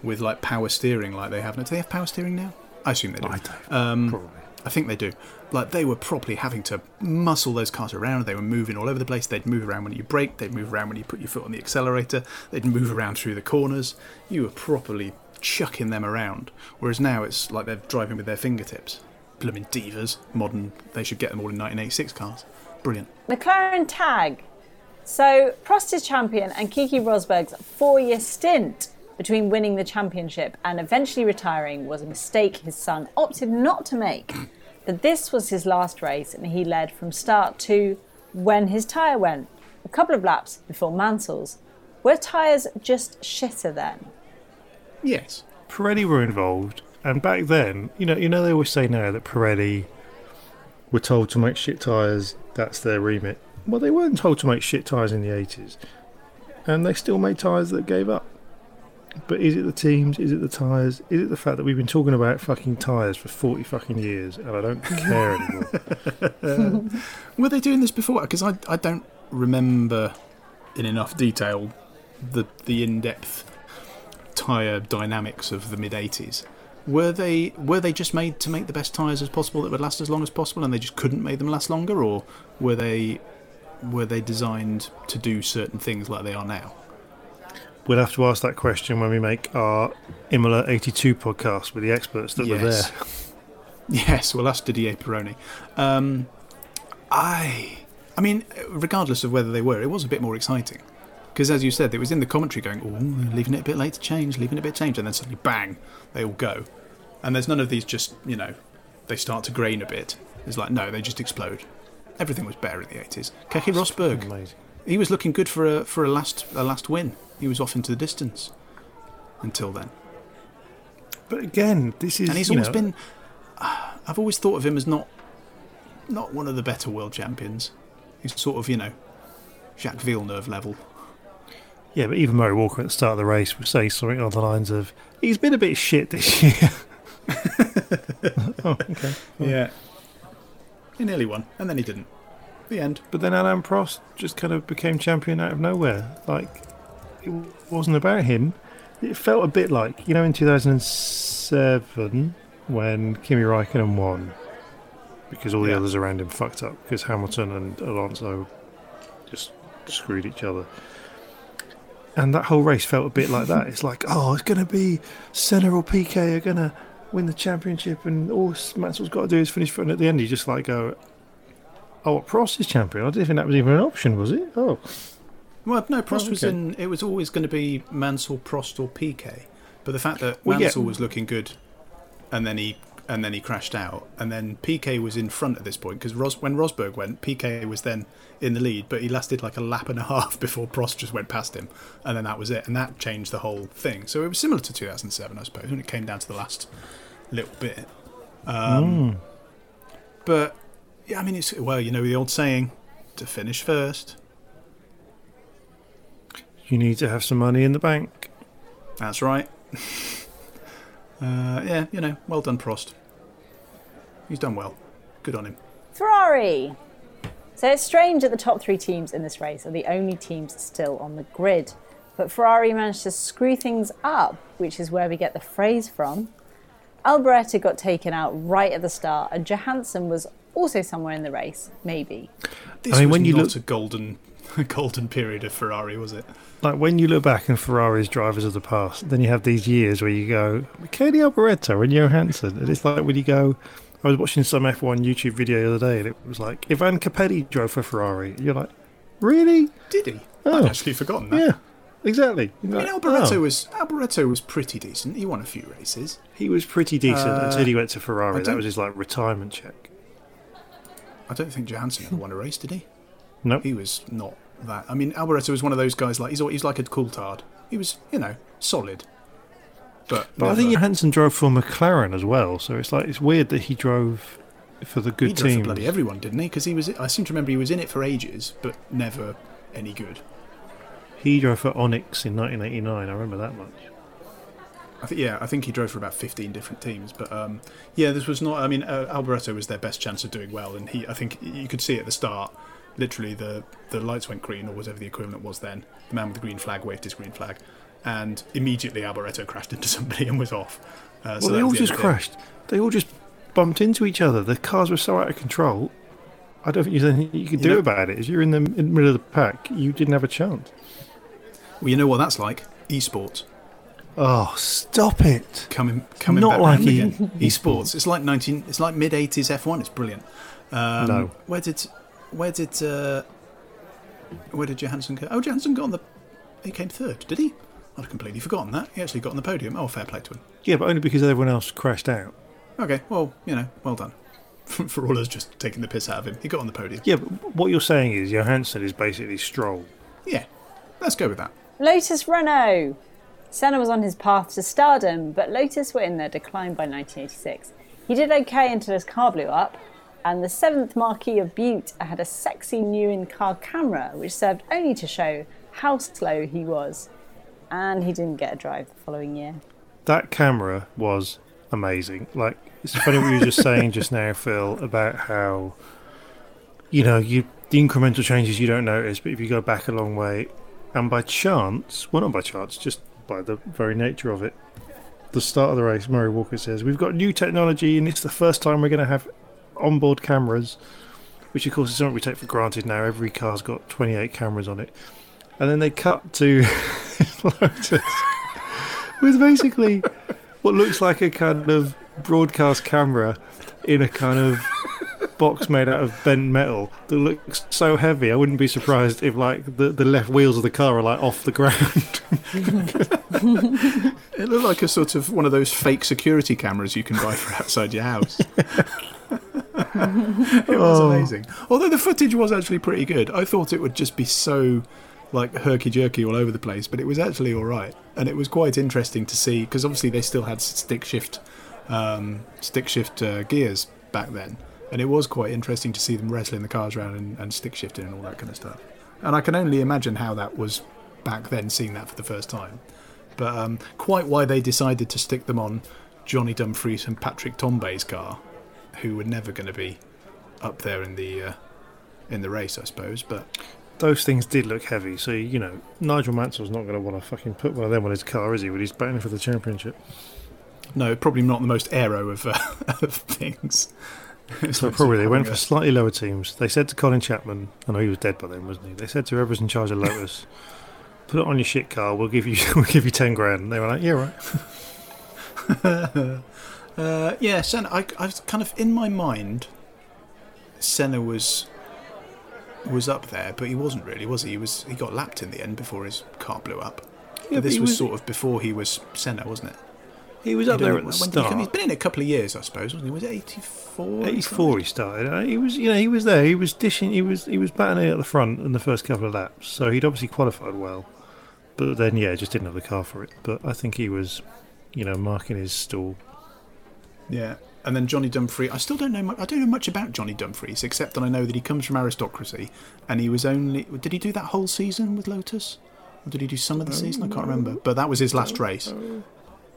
with like power steering like they have now. Do they have power steering now? I assume they do. I don't. Um, Probably. I think they do. Like they were properly having to muscle those cars around. They were moving all over the place. They'd move around when you brake. They'd move around when you put your foot on the accelerator. They'd move around through the corners. You were properly chucking them around. Whereas now it's like they're driving with their fingertips. Blooming divas. Modern. They should get them all in 1986 cars. Brilliant. McLaren TAG. So Prost is champion, and Keke Rosberg's four-year stint between winning the championship and eventually retiring was a mistake his son opted not to make. But this was his last race, and he led from start to when his tyre went, a couple of laps before Mansell's. Were tyres just shitter then? Yes. Pirelli were involved, and back then, you know, you know, they always say now that Pirelli were told to make shit tyres. That's their remit. Well, they weren't told to make shit tyres in the eighties, and they still made tyres that gave up. But is it the teams? Is it the tyres? Is it the fact that we've been talking about fucking tyres for forty fucking years, and I don't care anymore? [LAUGHS] Were they doing this before? Because I, I don't remember in enough detail the the in depth tyre dynamics of the mid '80s. Were they were they just made to make the best tyres as possible that would last as long as possible, and they just couldn't make them last longer, or were they were they designed to do certain things like they are now? We'll have to ask that question when we make our Imola '82 podcast with the experts that were Yes. there. [LAUGHS] Yes, well, that's Didier Pironi. Um, I, I mean, regardless of whether they were, it was a bit more exciting because, as you said, it was in the commentary going, "Oh, leaving it a bit late to change, leaving it a bit change," and then suddenly, bang, they all go. And there's none of these just, you know, they start to grain a bit. It's like no, they just explode. Everything was better in the 80s. Keke Rosberg, Amazing. he was looking good for a for a last a last win. He was off into the distance until then. But again, this is and he's you always know, been. [SIGHS] I've always thought of him as not, not one of the better world champions. He's sort of you know, Jacques Villeneuve level. Yeah, but even Murray Walker at the start of the race would say something on the lines of, "He's been a bit shit this year." [LAUGHS] [LAUGHS] oh, okay. Yeah. He nearly won, and then he didn't. The end. But then Alain Prost just kind of became champion out of nowhere. Like it wasn't about him. It felt a bit like you know in 2007 when Kimi Raikkonen won because all the Yeah. others around him fucked up because Hamilton and Alonso just screwed each other. And that whole race felt a bit like that. It's like, oh, it's going to be Senna or Piquet are going to win the championship, and all Mansell's got to do is finish front. At the end, he just like go, oh, what Prost is champion? I didn't think that was even an option, was it? Oh, Well, no, Prost Oh, was in. It was always going to be Mansell, Prost, or Piquet. But the fact that Well, yeah. Mansell was looking good, and then he and then he crashed out, and then Piquet was in front at this point because Ros- when Rosberg went, Piquet was then in the lead, but he lasted like a lap and a [LAUGHS] half before Prost just went past him, and then that was it, and that changed the whole thing. So it was similar to 2007, I suppose, when it came down to the last little bit. Um, But yeah, I mean, it's well, you know the old saying, to finish first. you need to have some money in the bank. That's right. [LAUGHS] Uh, yeah, you know, well done, Prost. He's done well. Good on him. Ferrari. So it's strange that the top three teams in this race are the only teams still on the grid. But Ferrari managed to screw things up, which is where we get the phrase from. Alboreto got taken out right at the start, and Johansson was also somewhere in the race, maybe. This I mean, was when you not look- a golden, a [LAUGHS] golden period of Ferrari, was it? Like when you look back in Ferrari's drivers of the past, then you have these years where you go, Michele Alboreto and Johansson. And it's like when you go, I was watching some F1 YouTube video the other day and it was like, Ivan Capelli drove for Ferrari. And you're like, really? Did he? Oh. I'd actually forgotten that. Yeah, exactly. I You're mean, like, Alboreto oh. was Alboreto was pretty decent. He won a few races. He was pretty decent Uh, until he went to Ferrari. That was his like retirement check. I don't think Johansson ever won a race, did he? Nope. He was not that. I mean, Alboreto was one of those guys like he's he's like a Coulthard. He was, you know, solid. But, But I think Johansson drove for McLaren as well. So it's like, it's weird that he drove for the good he drove team. for bloody everyone, didn't he? Because he was. I seem to remember he was in it for ages, but never any good. He drove for Onyx in 1989. I remember that much. I think yeah, I think he drove for about fifteen different teams. But um, yeah, this was not. I mean, uh, Alboreto was their best chance of doing well, and he. I think you could see at the start. Literally, the the lights went green, or whatever the equivalent was then. The man with the green flag waved his green flag, and immediately Alboreto crashed into [LAUGHS] somebody and was off. Uh, well, that they all the just end of it. crashed. They all just bumped into each other. The cars were so out of control. I don't think there's anything you could You do know- about it. If you're in the, in the middle of the pack, you didn't have a chance. Well, you know what that's like. Esports Oh, stop it! coming coming Not back like e- again. Esports. It's like nineteen. It's like mid eighties F one. It's brilliant. Um, No. Where did where did uh, where did Johansson go? Oh, Johansson got on the. He came third. Did he? I'd completely forgotten that. He actually got on the podium. Oh, fair play to him. Yeah, but only because everyone else crashed out. Okay, well, you know, well done. [LAUGHS] For all us just taking the piss out of him, he got on the podium. Yeah, but what you're saying is Johansson is basically Stroll. Yeah, let's go with that. Lotus Renault. Senna was on his path to stardom, but Lotus were in their decline by 1986. He did okay until his car blew up, and the seventh Marquis of Bute had a sexy new in-car camera, which served only to show how slow he was. And he didn't get a drive the following year. That camera was amazing. Like it's funny what you were just saying just now, Phil, about how you know you the incremental changes you don't notice, but if you go back a long way, and by chance, well, not by chance, just by the very nature of it, the start of the race, Murray Walker says, "We've got new technology, and it's the first time we're going to have onboard cameras." Which, of course, is something we take for granted now. Every car's got 28 cameras on it. And then they cut to [LAUGHS] Lotus with basically what looks like a kind of broadcast camera in a kind of box made out of bent metal that looks so heavy. I wouldn't be surprised if like the, the left wheels of the car are like off the ground. [LAUGHS] It looked like a sort of one of those fake security cameras you can buy for outside your house. [LAUGHS] [LAUGHS] it was Oh. amazing. Although the footage was actually pretty good. I thought it would just be so like herky jerky all over the place, but it was actually all right, and it was quite interesting to see because obviously they still had stick shift, um, stick shift uh, gears back then, and it was quite interesting to see them wrestling the cars around and, and stick shifting and all that kind of stuff. And I can only imagine how that was back then, seeing that for the first time. But um, quite why they decided to stick them on Johnny Dumfries and Patrick Tambay's car, who were never going to be up there in the uh, in the race, I suppose. But Those things did look heavy, so you know Nigel Mansell's not going to want to fucking put one of them on his car, is he? When he's battling for the championship. no, probably not the most aero of, uh, [LAUGHS] of things. So probably they went for [LAUGHS] slightly lower teams. They said to Colin Chapman, I know he was dead by then, wasn't he? They said to whoever's in charge of Lotus, [LAUGHS] "Put it on your shit car. We'll give you, we'll give you ten grand." And they were like, "Yeah, right." Uh, yeah, Senna. I, I was kind of in my mind. Senna was was up there, but he wasn't really, was he? He was. He got lapped in the end before his car blew up. Yeah, this was, was- sort of before he was Senna, wasn't it? He was up there only- at the when did he start. He's been in a couple of years, I suppose, wasn't he? Was it 84? 84 he started. Uh, He was, you know, he was there. He was dishing. He was, he was batting it at the front in the first couple of laps. So he'd obviously qualified well. But then, yeah, just didn't have the car for it. But I think he was, you know, marking his stall. Yeah, and then Johnny Dumfries. I still don't know. Much, I don't know much about Johnny Dumfries, except that I know that he comes from aristocracy, and he was only. Did he do that whole season with Lotus, or did he do some of the season? I can't remember. But that was his last race.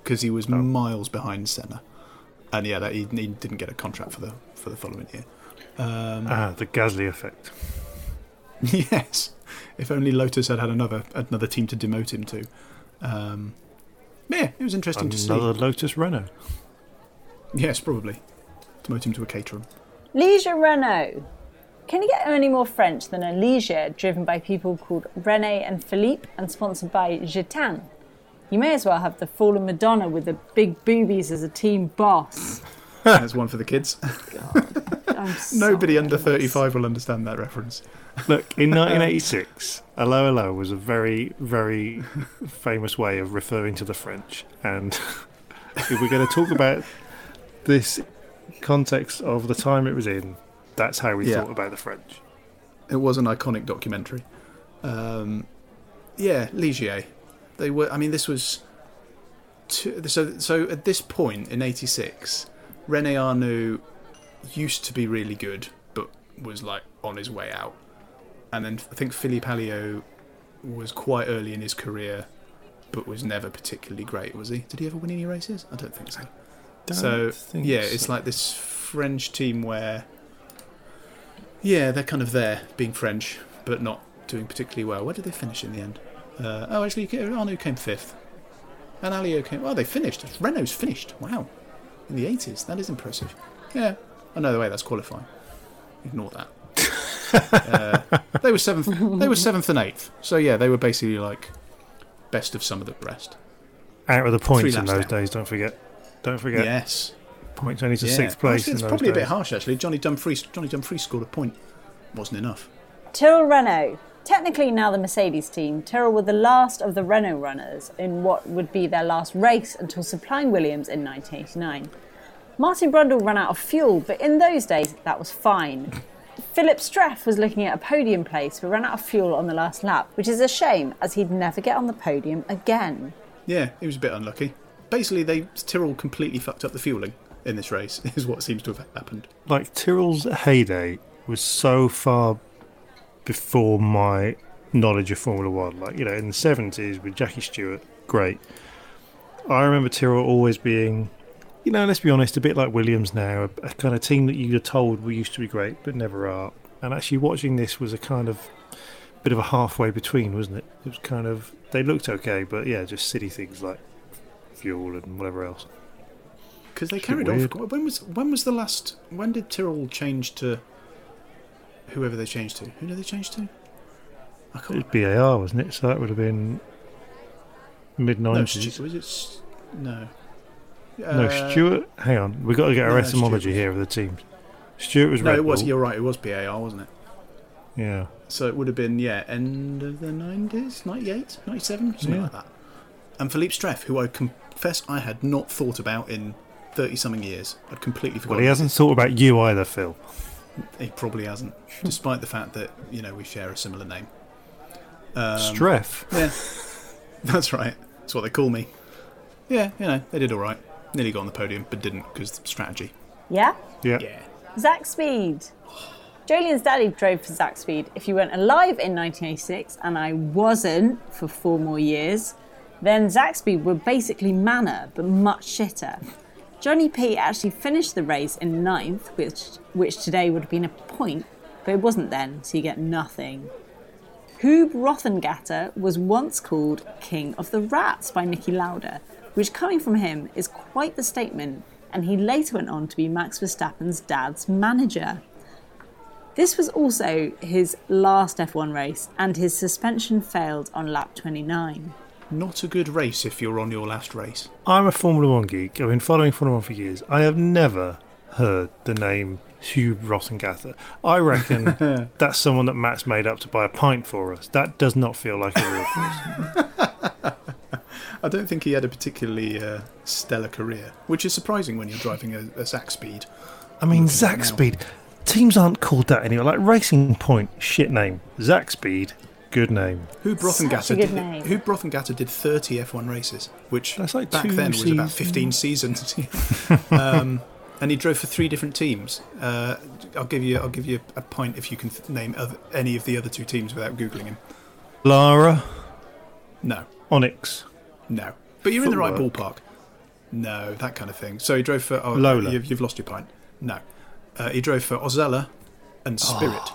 because he was miles behind Senna, and yeah, that he, he didn't get a contract for the for the following year. Um, Ah, the Gasly effect. [LAUGHS] yes, if only Lotus had had another another team to demote him to. Um, yeah, it was interesting to see. Another Lotus Renault. Yes, probably demote him to a caterer. Ligier Renault. Can you get any more French than a Ligier driven by people called Rene and Philippe and sponsored by Gitanes? You may as well have the fallen Madonna with the big boobies as a team boss. [LAUGHS] There's one for the kids. [LAUGHS] I'm Nobody sorry. under 35 will understand that reference. Look, in [LAUGHS] 1986, Hello Hello was a very, very famous way of referring to the French. And if we're going to talk about this context of the time it was in, that's how we Yeah. thought about the French. It was an iconic documentary. Um, yeah, Ligier. They were. I mean, this was. Two, so, so at this point in '86, Rene Arnoux used to be really good, but was like on his way out. And then I think Philippe Alliot was quite early in his career, but was never particularly great. Was he? Did he ever win any races? I don't think so. So Don't think yeah, it's like this French team where, yeah, they're kind of there being French, but not doing particularly well. Where did they finish in the end? Uh, oh, actually, Arnoux came fifth, and Alliot came. Oh, they finished. Renault's finished. Wow, in the eighties. That is impressive. Yeah, I know the way that's qualifying. Ignore that. [LAUGHS] uh, they were seventh. They were seventh and eighth. So yeah, they were basically like best of some of the rest. Out of the points in those down. days, don't forget. Don't forget. Yes. Points only to Yeah. sixth place Actually, in it's those probably a bit harsh actually. Johnny Dumfries. Johnny Dumfries scored a point. Wasn't enough. Tyrrell Renault. Technically now the Mercedes team, Tyrrell were the last of the Renault runners in what would be their last race until supplying Williams in 1989. Martin Brundle ran out of fuel, but in those days that was fine. [LAUGHS] Philip Streiff was looking at a podium place but ran out of fuel on the last lap, which is a shame as he'd never get on the podium again. Yeah, he was a bit unlucky. Basically, they Tyrrell completely fucked up the fueling in this race. [LAUGHS] Is what seems to have happened. Like Tyrrell's heyday was so far before my knowledge of Formula One. Like you know, in the seventies with Jackie Stewart, great. I remember Tyrrell always being, you know, let's be honest, a bit like Williams now, a, a kind of team that you're told we used to be great but never are. And actually, watching this was a kind of bit of a halfway between, wasn't it? It was kind of they looked okay, but yeah, just silly things like fuel and whatever else. Because they It's a bit carried off. When was when was the last? When did Tyrrell change to? Whoever they changed to. Who did they change to? I It can't. was BAR, wasn't it? So that would have been mid nineties. Stu- was it? No. No, Uh, Stuart. Hang on, we've got to get our no, etymology here of the teams. Stuart was No, Red it was. Bull. You're right. It was BAR, wasn't it? Yeah, So it would have been yeah, end of the nineties, 98, 97, something Yeah. like that. And Philippe Streiff, who I confess I had not thought about in thirty something years. I'd completely forgotten. well, he hasn't thought about you either, Phil. He probably hasn't, [LAUGHS] despite the fact that you know we share a similar name. Um, Streiff. Yeah, [LAUGHS] that's right. That's what they call me. Yeah, you know they did all right. Nearly got on the podium, but didn't because strategy. Yeah? Yeah. Yeah. Zach Speed. Jolyon's daddy drove for Zakspeed. If you weren't alive in 1986, and I wasn't for four more years, then Speed were basically Manor, but much shitter. Johnny P actually finished the race in ninth, which, which today would have been a point, but it wasn't then, so you get nothing. Huub Rothengatter was once called King of the Rats by Niki Lauda, which coming from him is quite the statement, and he later went on to be Max Verstappen's dad's manager. This was also his last F1 race, and his suspension failed on lap 29. Not a good race if you're on your last race. I'm a Formula One geek. I've been following Formula One for years. I have never heard the name Hugh Rothengatter. I reckon [LAUGHS] that's someone that Matt's made up to buy a pint for us. That does not feel like a real person. [LAUGHS] I don't think he had a particularly uh, stellar career, which is surprising when you're driving a, a Zakspeed. I mean, Zach. Speed. Teams aren't called that anymore. Like Racing Point, shit name. Zakspeed, good name. Who Such a Brothengatter good did? name. Huub Rothengatter did 30 F1 races, which That's like back two then was about 15 seasons. [LAUGHS] um, and he drove for three different teams. Uh, I'll give you, I'll give you a point if you can th- name other, any of the other two teams without googling him. Lara, No, Onyx. no. But you're in the right ballpark. No, that kind of thing. So he drove for oh, Lola. You've, you've lost your point. No, uh, he drove for Osella and Spirit. Do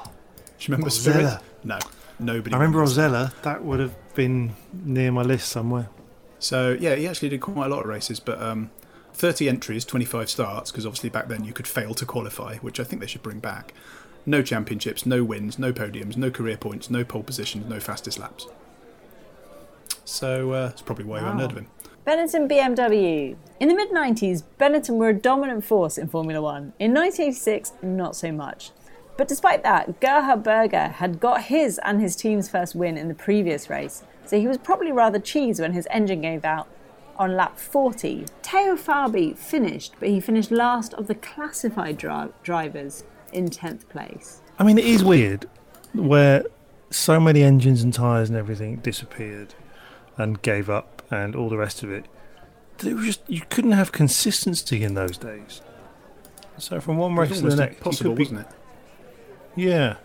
you remember Spirit? No, nobody. I remember remembers that. That would have been near my list somewhere. So yeah, he actually did quite a lot of races, but um, 30 entries, 25 starts, because obviously back then you could fail to qualify, which I think they should bring back. No championships, no wins, no podiums, no career points, no pole positions, no fastest laps. So uh, that's probably why you haven't heard of him. Benetton BMW. In the mid 90s, Benetton were a dominant force in Formula One. In 1986, not so much. But despite that, Gerhard Berger had got his and his team's first win in the previous race, so he was probably rather cheesed when his engine gave out on lap 40. Teo Fabi finished, but he finished last of the classified dri- drivers in 10th place. I mean, it is weird where so many engines and tyres and everything disappeared and gave up and all the rest of it. It was just you couldn't have consistency in those days. So from one was race to the next, you impossible, could be- wasn't it? Yeah,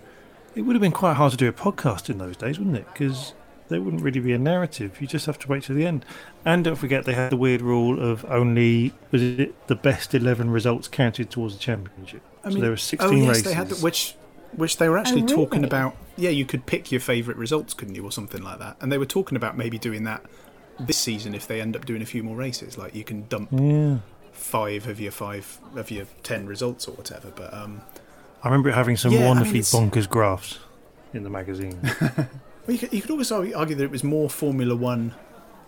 it would have been quite hard to do a podcast in those days, wouldn't it? Because there wouldn't really be a narrative. You just have to wait till the end. And don't forget, they had the weird rule of only was it the best eleven results counted towards the championship. I so mean, there were oh sixteen yes, races. they had the, which which they were actually Oh, talking about. Yeah, you could pick your favourite results, couldn't you, or something like that? And they were talking about maybe doing that this season if they end up doing a few more races. Like you can dump yeah. five of your five of your ten results or whatever. But um, I remember it having some Yeah, I mean, wonderfully bonkers graphs in the magazine. [LAUGHS] well, you could, you could always argue, argue that it was more Formula One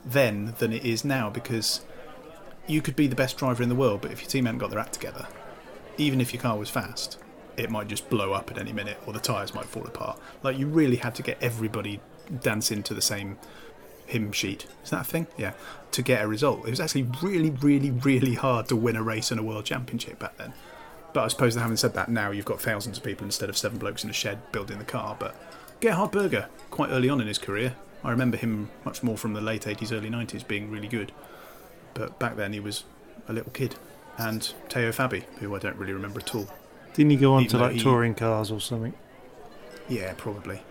then than it is now because you could be the best driver in the world, but if your team hadn't got their act together, even if your car was fast, it might just blow up at any minute or the tyres might fall apart. Like, you really had to get everybody dancing to the same hymn sheet. Is that a thing? Yeah. To get a result. It was actually really, really, really hard to win a race and a world championship back then. But I suppose that having said that, now you've got thousands of people instead of seven blokes in a shed building the car. But Gerhard Berger, quite early on in his career, I remember him much more from the late 80s, early 90s being really good. But back then he was a little kid. And Teo Fabi, who I don't really remember at all. Didn't he go on Even to like he- touring cars or something? Yeah, probably.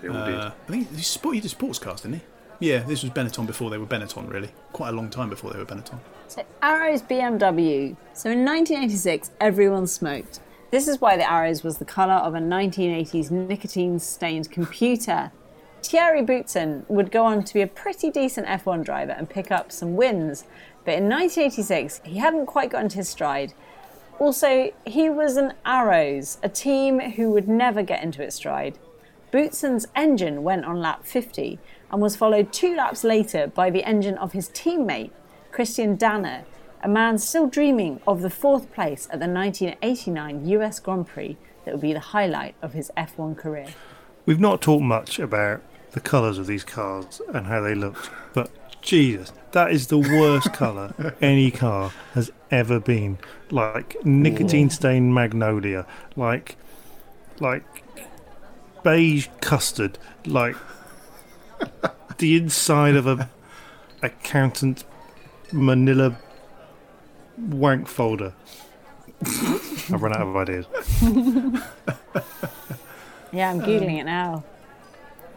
They all Uh, I think he, sport, he did sports cars, didn't he? Yeah, this was Benetton before they were Benetton, really. Quite a long time before they were Benetton. So Arrows BMW. So in 1986, everyone smoked. This is why the Arrows was the colour of a 1980s nicotine-stained computer. Thierry Boutsen would go on to be a pretty decent F1 driver and pick up some wins, but in 1986 he hadn't quite got into his stride. Also, he was an Arrows, a team who would never get into its stride. Boutsen's engine went on lap 50 and was followed two laps later by the engine of his teammate, Christian Danner, a man still dreaming of the fourth place at the 1989 US Grand Prix that would be the highlight of his F1 career. We've not talked much about the colours of these cars and how they looked, but Jesus, that is the worst [LAUGHS] colour any car has ever been. Like nicotine stained magnolia, like like beige custard, like the inside of a accountant manila wank folder. I've run out of ideas. Yeah, I'm Googling it now.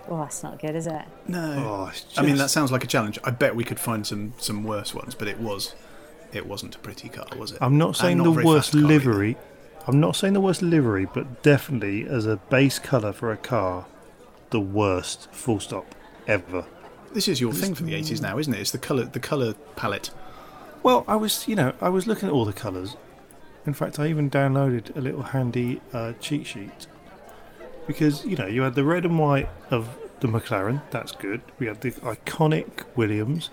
Oh, that's not good, is it? No. Oh, it's I mean, that sounds like a challenge. I bet we could find some, some worse ones, but it was it wasn't a pretty car, was it? I'm not saying a the worst fast car either. livery. I'm not saying the worst livery, but definitely as a base colour for a car, the worst. Full stop. Ever. This is your thing for the 80s now, isn't it? It's the colour the colour palette. Well, I was, you know, I was looking at all the colours. In fact, I even downloaded a little handy uh, cheat sheet because you know you had the red and white of the McLaren. That's good. We had the iconic Williams.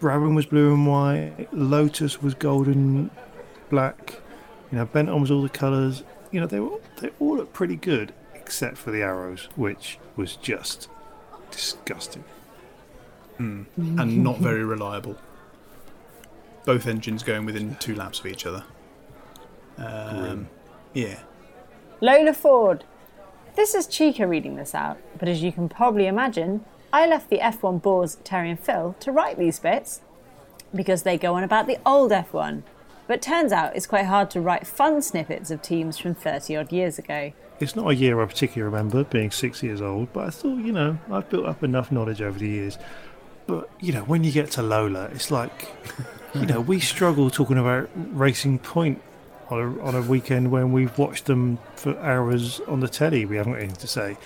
Brabham was blue and white. Lotus was golden, black. You know, Benetton was all the colours. You know, they were they all looked pretty good except for the arrows, which was just disgusting. and not very reliable. Both engines going within two laps of each other. Um, yeah. Lola Ford. This is Chica reading this out, but as you can probably imagine, I left the F1 bores Terry and Phil to write these bits because they go on about the old F1. But turns out it's quite hard to write fun snippets of teams from 30 odd years ago. It's not a year I particularly remember, being six years old, but I thought, you know, I've built up enough knowledge over the years. But, you know, when you get to Lola, it's like you know, we [LAUGHS] struggle talking about Racing Point on a, on a weekend when we've watched them for hours on the telly. We haven't got anything to say.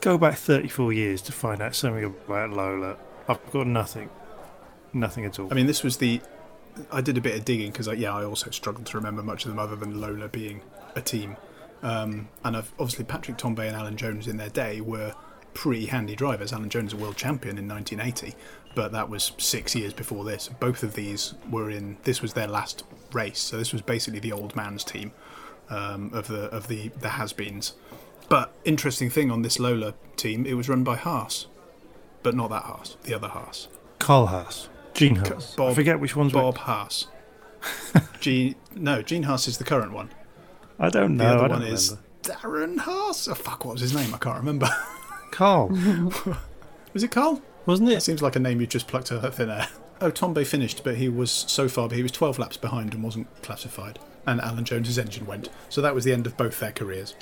Go back 34 years to find out something about Lola. I've got nothing. Nothing at all. I mean, this was the. I did a bit of digging because, yeah, I also struggled to remember much of them other than Lola being a team. Um, and obviously, Patrick Tambay and Alan Jones in their day were pretty handy drivers. Alan Jones, a world champion in 1980, but that was six years before this. Both of these were in. This was their last race, so this was basically the old man's team um, of the of the the has-beens. But interesting thing on this Lola team, it was run by Haas, but not that Haas, the other Haas. Carl Haas. Gene Haas. Bob- I forget which one's Bob. Haas. [LAUGHS] Gene, no, Gene Haas is the current one. I don't know. The know. other I don't one is remember. Darren Haas. Oh fuck, what was his name? I can't remember. [LAUGHS] Carl, [LAUGHS] was it Carl? wasn't It it? seems like a name you just plucked out of thin air. Oh, Tambay finished, but he was so far, but he was 12 laps behind and wasn't classified. And Alan Jones's engine went. So that was the end of both their careers.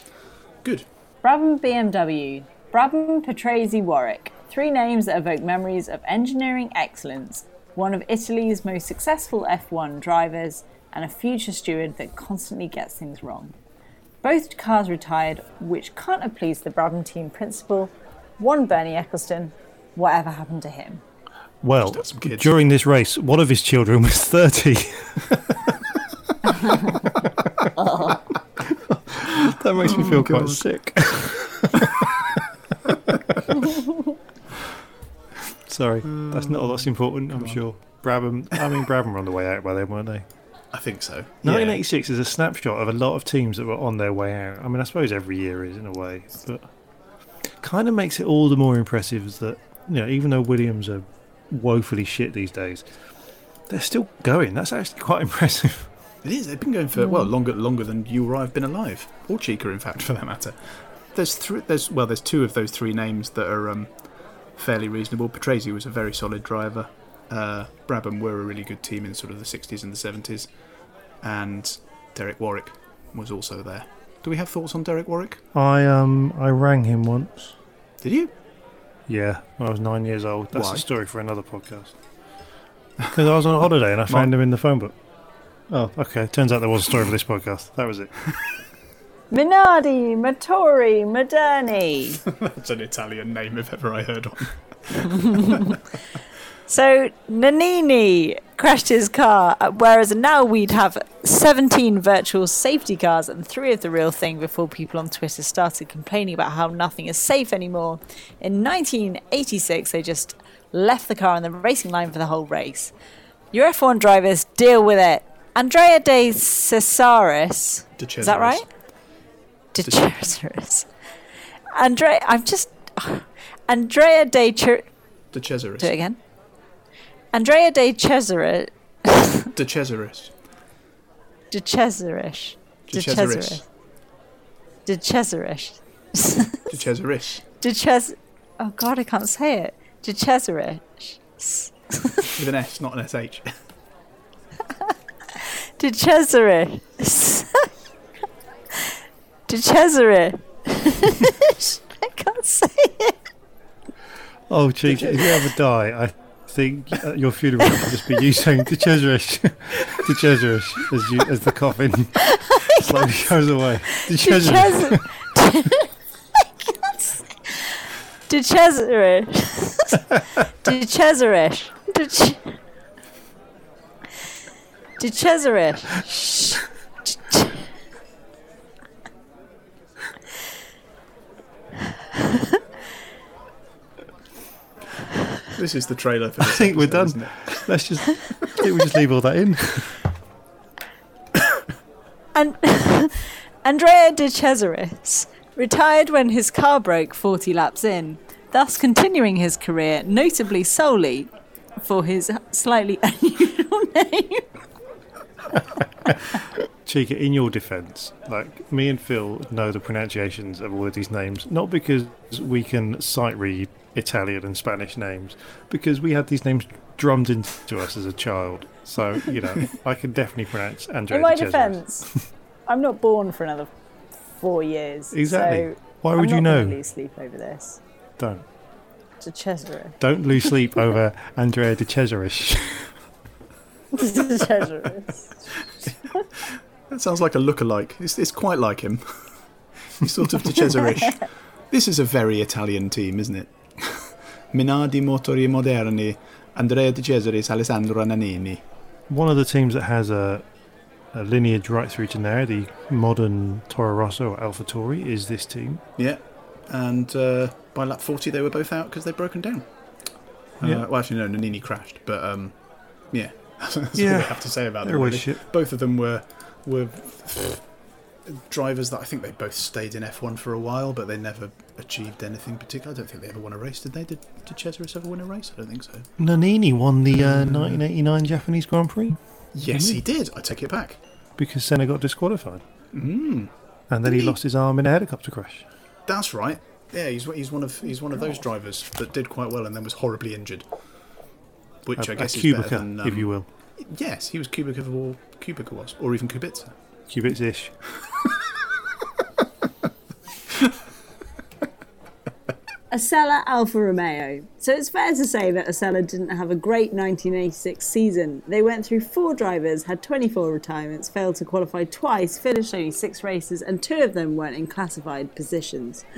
Good. Brabham BMW, Brabham Patrese Warwick. Three names that evoke memories of engineering excellence, one of Italy's most successful F1 drivers, and a future steward that constantly gets things wrong. Both cars retired, which can't have pleased the Brabham team principal. One Bernie Ecclestone. Whatever happened to him? Well, had some kids. during this race, one of his children was 30. [LAUGHS] that makes me feel oh, quite sick. [LAUGHS] Sorry, that's not all that's important, I'm sure. Brabham, I mean, Brabham were on the way out by then, weren't they? I think so. 1986 is a snapshot of a lot of teams that were on their way out. I mean, I suppose every year is in a way, but kind of makes it all the more impressive is that you know, even though Williams are woefully shit these days, they're still going. That's actually quite [LAUGHS] impressive. It is. They've been going for well longer longer than you or I've been alive, or Chica, in fact, for that matter. There's three. There's well, there's two of those three names that are um, fairly reasonable. Patrese was a very solid driver. Uh, Brabham were a really good team in sort of the 60s and the 70s, and Derek Warwick was also there. Do we have thoughts on Derek Warwick? I um I rang him once. Did you? Yeah, when I was nine years old. That's Why? a story for another podcast. [LAUGHS] Because I was on a holiday and I found him in the phone book. Oh, okay. Turns out there was a story for this podcast. That was it. [LAUGHS] Minardi, Motori, Moderni. [LAUGHS] That's an Italian name if ever I heard one. So Nannini crashed his car, uh, whereas now we'd have 17 virtual safety cars and three of the real thing before people on Twitter started complaining about how nothing is safe anymore. In 1986, they just left the car on the racing line for the whole race. Your F1 drivers deal with it. Andrea De Cesaris. De Is that right? De Cesaris. Andrea, I'm just. [SIGHS] Andrea De Cer- De Cesaris. Do it again. Andrea De Cesare, De Cesaris. De Cesarish. De Cesaris. De Cesarish. De Cesaris. De Ches. Oh God, I can't say it. De Cesarish. With an S, not an SH. [LAUGHS] De Cesare. De Cesare. [LAUGHS] I can't say it. Oh, Cheek, if you ever die, I think uh, your funeral [LAUGHS] will just be you saying De Cesarish, De Cesarish as, you, as the coffin [LAUGHS] slowly goes away. De De Cesarish. Cesare. De Cesare. De Cesarish. De Ch- De Cesarish. This is the trailer for I this think we're done. Let's just, I think we just leave all that in. [COUGHS] And [COUGHS] Andrea De Cesaris retired when his car broke 40 laps in, thus continuing his career notably solely for his slightly [LAUGHS] unusual name. [LAUGHS] Chica, in your defence, like me and Phil know the pronunciations of all of these names, not because we can sight read Italian and Spanish names, because we had these names drummed into us as a child. So, you know, I can definitely pronounce Andrea In my defence, I'm not born for another four years. Exactly. So Why I'm would you not know? gonna lose sleep over this. Don't. De Cesaris. Don't lose sleep [LAUGHS] over Andrea De Cesaris. Cesaris. [LAUGHS] [LAUGHS] That sounds like a look-alike. It's, it's quite like him. He's sort of De Cesarish. this is a very Italian team, isn't it? [LAUGHS] Minardi Motori Moderni, Andrea De Cesaris, Alessandro Nannini. One of the teams that has a, a lineage right through to now, the modern Toro Rosso or AlphaTauri, is this team. Yeah, and uh, by lap 40 they were both out because they'd broken down. Uh, Yeah. Well, actually, no, Nannini crashed, but um, yeah, [LAUGHS] that's all Yeah. we have to say about them. really. Both of them were were drivers that I think they both stayed in F1 for a while, but they never achieved anything particular. I don't think they ever won a race, did they? Did, did Cesaris ever win a race? I don't think so. Nannini won the uh, 1989 Japanese Grand Prix Yes, he did. I take it back. because Senna got disqualified. Mm, And then he he? lost his arm in a helicopter crash. that's right. Yeah, he's he's one of he's one of those drivers that did quite well and then was horribly injured. Which a, I guess is better Kubica, than, um, if you will. Yes, he was Kubica or Kubica was, or even Kubica. Kubits Osella Alfa Romeo. So it's fair to say that Osella didn't have a great 1986 season. They went through four drivers, had 24 retirements, failed to qualify twice, finished only six races, and two of them weren't in classified positions. [GASPS]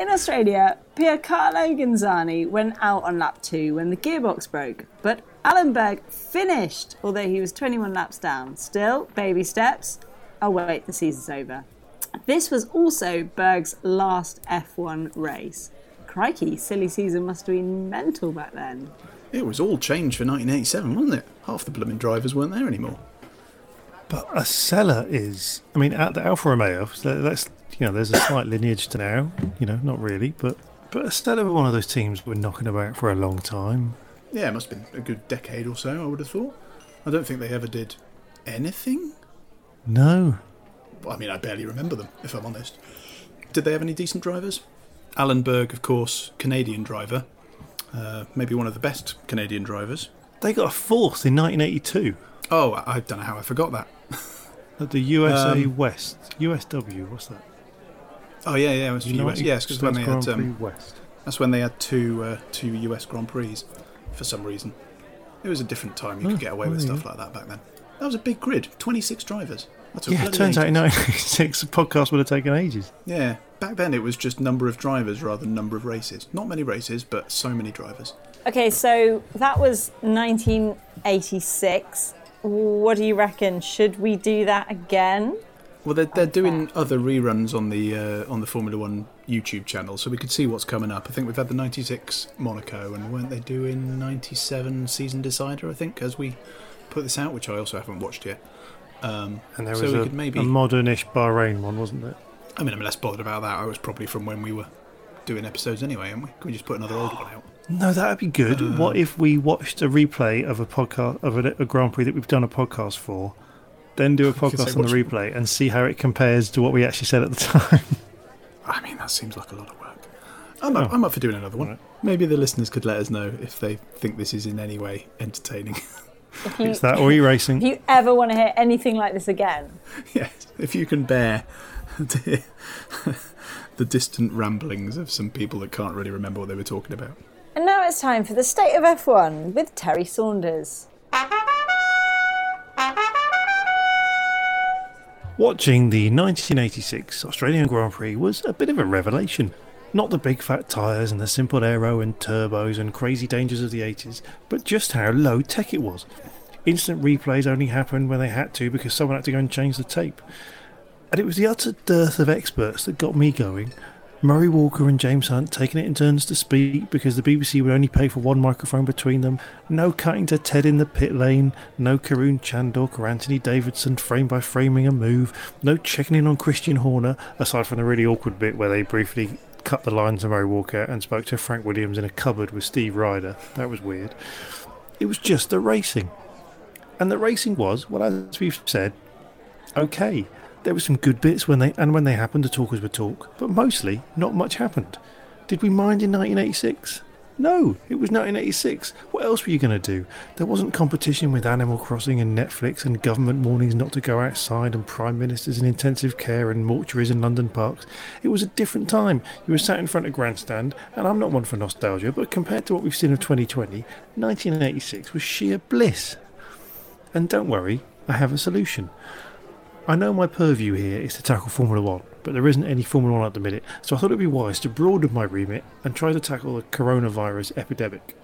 In Australia, Piercarlo Ghinzani went out on lap two when the gearbox broke, but Allen Berg finished, although he was 21 laps down. Still, baby steps. Oh, wait, the season's over. This was also Berg's last F1 race. Crikey, silly season must have been mental back then. It was all changed for 1987, wasn't it? Half the blooming drivers weren't there anymore. But Osella is, I mean, at the Alfa Romeo, that's you know, there's a slight lineage to now, you know, not really, but but Osella were one of those teams we're knocking about for a long time. Yeah, it must have been a good decade or so, I would have thought. I don't think they ever did anything. No. I mean, I barely remember them, if I'm honest. Did they have any decent drivers? Allen Berg, of course, Canadian driver. Uh, maybe one of the best Canadian drivers. They got a fourth in 1982 Oh, I I don't know how I forgot that. [LAUGHS] at the USA Um, West. USW, what's that? Oh yeah, yeah, it was for US. United Yes, because when they States had um, Prix West. that's when they had two uh, two US Grand Prix for some reason. It was a different time. You could get away with stuff like that back then. That was a big grid, 26 drivers. That's a Yeah, it bloody turns out in ages. 1986 the podcast would have taken ages. Yeah, back then it was just number of drivers rather than number of races. Not many races, but so many drivers. Okay, so that was 1986. What do you reckon? Should we do that again? Well, they're, they're doing other reruns on the uh, on the Formula One YouTube channel, so we could see what's coming up. I think we've had the '96 Monaco, and weren't they doing '97 Season Decider? I think as we put this out, which I also haven't watched yet. Um, And there so was a, maybe. a modernish Bahrain one, wasn't it? I mean, I'm less bothered about that. I was probably from when we were doing episodes anyway, and we can we just put another old one out? No, that'd be good. Uh, what if we watched a replay of a podcast of a, a Grand Prix that we've done a podcast for, then do a [LAUGHS] podcast on the replay and see how it compares to what we actually said at the [LAUGHS] time? I mean, that seems like a lot of work. I'm up, Oh. I'm up for doing another one. Alright. Maybe the listeners could let us know if they think this is in any way entertaining. [LAUGHS] You, it's that or e-racing. [LAUGHS] if you ever want to hear anything like this again, [LAUGHS] yes, if you can bear [LAUGHS] the distant ramblings of some people that can't really remember what they were talking about. And now it's time for the state of F1 with Terry Saunders. Watching the 1986 Australian Grand Prix was a bit of a revelation. Not the big fat tyres and the simple aero and turbos and crazy dangers of the 80s, but just how low tech it was. Instant replays only happened when they had to because someone had to go and change the tape. And it was the utter dearth of experts that got me going. Murray Walker and James Hunt taking it in turns to speak because the BBC would only pay for one microphone between them. No cutting to Ted in the pit lane. No Karun Chandhok or Anthony Davidson frame by framing a move. No checking in on Christian Horner, aside from the really awkward bit where they briefly cut the line to Murray Walker and spoke to Frank Williams in a cupboard with Steve Rider. That was weird. It was just the racing. And the racing was, well, as we've said, okay. There were some good bits when they and when they happened, the talkers would talk, but mostly not much happened. Did we mind in 1986? No, it was 1986. What else were you going to do? There wasn't competition with Animal Crossing and Netflix and government warnings not to go outside and prime ministers in intensive care and mortuaries in London parks. It was a different time. You were sat in front of grandstand, and I'm not one for nostalgia, but compared to what we've seen of 2020, 1986 was sheer bliss. And don't worry, I have a solution. I know my purview here is to tackle Formula One, but there isn't any Formula One at the minute, so I thought it'd be wise to broaden my remit and try to tackle the coronavirus epidemic.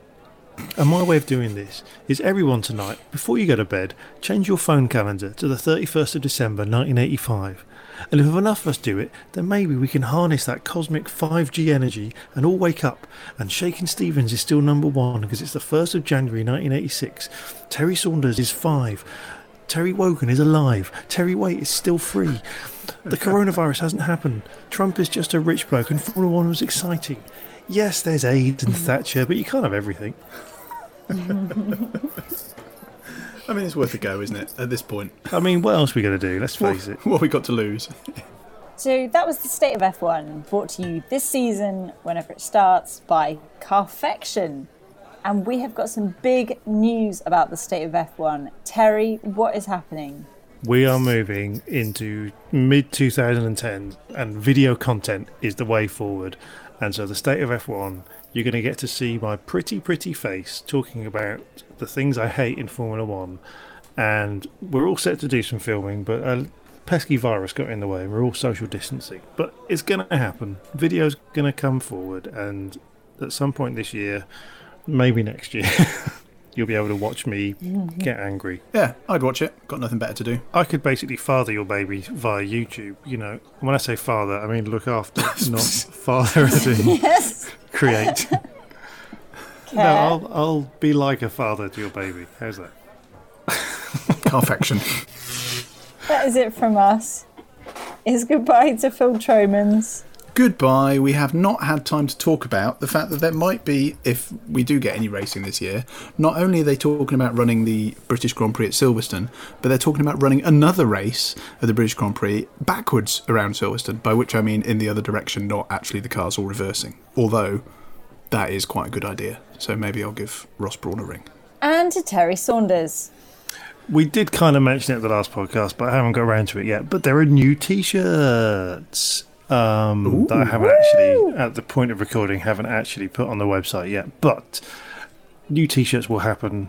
And my way of doing this is everyone tonight, before you go to bed, change your phone calendar to the 31st of December 1985. And if enough of us do it, then maybe we can harness that cosmic 5G energy and all wake up. And Shakin' Stevens is still number one because it's the 1st of January 1986. Terry Saunders is five. Terry Wogan is alive. Terry Waite is still free. The [LAUGHS] coronavirus hasn't happened. Trump is just a rich bloke, and Formula One was exciting. Yes, there's AIDS and mm-hmm. Thatcher, but you can't have everything. [LAUGHS] I mean, it's worth a go, isn't it? At this point, I mean, what else are we going to do? Let's face it. [LAUGHS] what we got to lose? So that was the state of F1, brought to you this season, whenever it starts, by Carfection. And we have got some big news about the state of F1. Terry, what is happening? We are moving into mid 2010, and video content is the way forward. And so, the state of F1, you're going to get to see my pretty, pretty face talking about the things I hate in Formula One. And we're all set to do some filming, but a pesky virus got in the way. We're all social distancing. But it's going to happen. Video's going to come forward, and at some point this year, maybe next year, [LAUGHS] you'll be able to watch me mm-hmm. get angry. Yeah, I'd watch it. Got nothing better to do. I could basically father your baby via YouTube. You know, when I say father, I mean look after, [LAUGHS] not father as in [LAUGHS] Yes. create. No, I'll, I'll be like a father to your baby. How's that? Carfection. That is it from us. It's goodbye to Phil Tromans. Goodbye. We have not had time to talk about the fact that there might be, if we do get any racing this year, not only are they talking about running the British Grand Prix at Silverstone, but they're talking about running another race of the British Grand Prix backwards around Silverstone, by which I mean in the other direction, not actually the cars all reversing. Although, that is quite a good idea. So maybe I'll give Ross Brawn a ring. And to Terry Saunders. We did kind of mention it at the last podcast, but I haven't got around to it yet. But there are new T-shirts um, that I haven't actually, at the point of recording, haven't actually put on the website yet. But new T-shirts will happen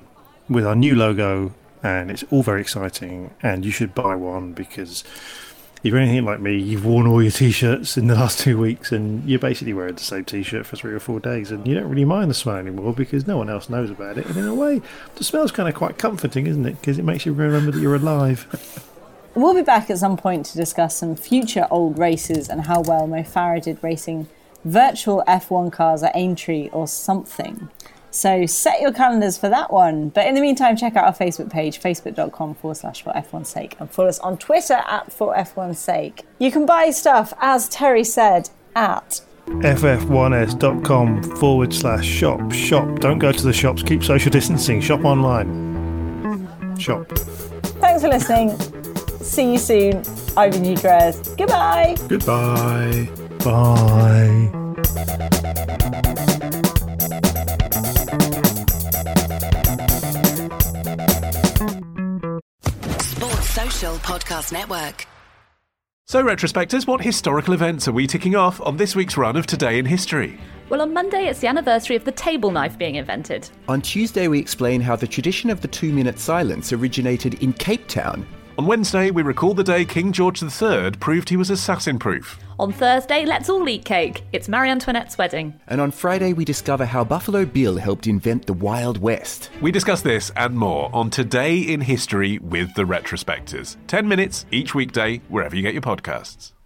with our new logo, and it's all very exciting. And you should buy one because if you're anything like me, you've worn all your T-shirts in the last two weeks, and you're basically wearing the same T-shirt for three or four days, and you don't really mind the smell anymore because no one else knows about it. And in a way, the smell's kind of quite comforting, isn't it? Because it makes you remember that you're alive. [LAUGHS] We'll be back at some point to discuss some future old races and how well Mo Farah did racing virtual F1 cars at Aintree or something. So set your calendars for that one. But in the meantime, check out our Facebook page, facebook.com forward slash for F1's sake, and follow us on Twitter at for F1's sake. You can buy stuff, as Terry said, at ff1s.com forward slash shop. Shop. Don't go to the shops. Keep social distancing. Shop online. Shop. Thanks for listening. See you soon. I've been Newgrass. Goodbye. Goodbye. Bye. Sports Social Podcast Network. So, retrospectors, what historical events are we ticking off on this week's run of Today in History? Well, on Monday, it's the anniversary of the table knife being invented. On Tuesday, we explain how the tradition of the two minute silence originated in Cape Town. On Wednesday, we recall the day King George III proved he was assassin proof. On Thursday, let's all eat cake. It's Marie Antoinette's wedding. And on Friday, we discover how Buffalo Bill helped invent the Wild West. We discuss this and more on Today in History with the Retrospectors. 10 minutes each weekday, wherever you get your podcasts.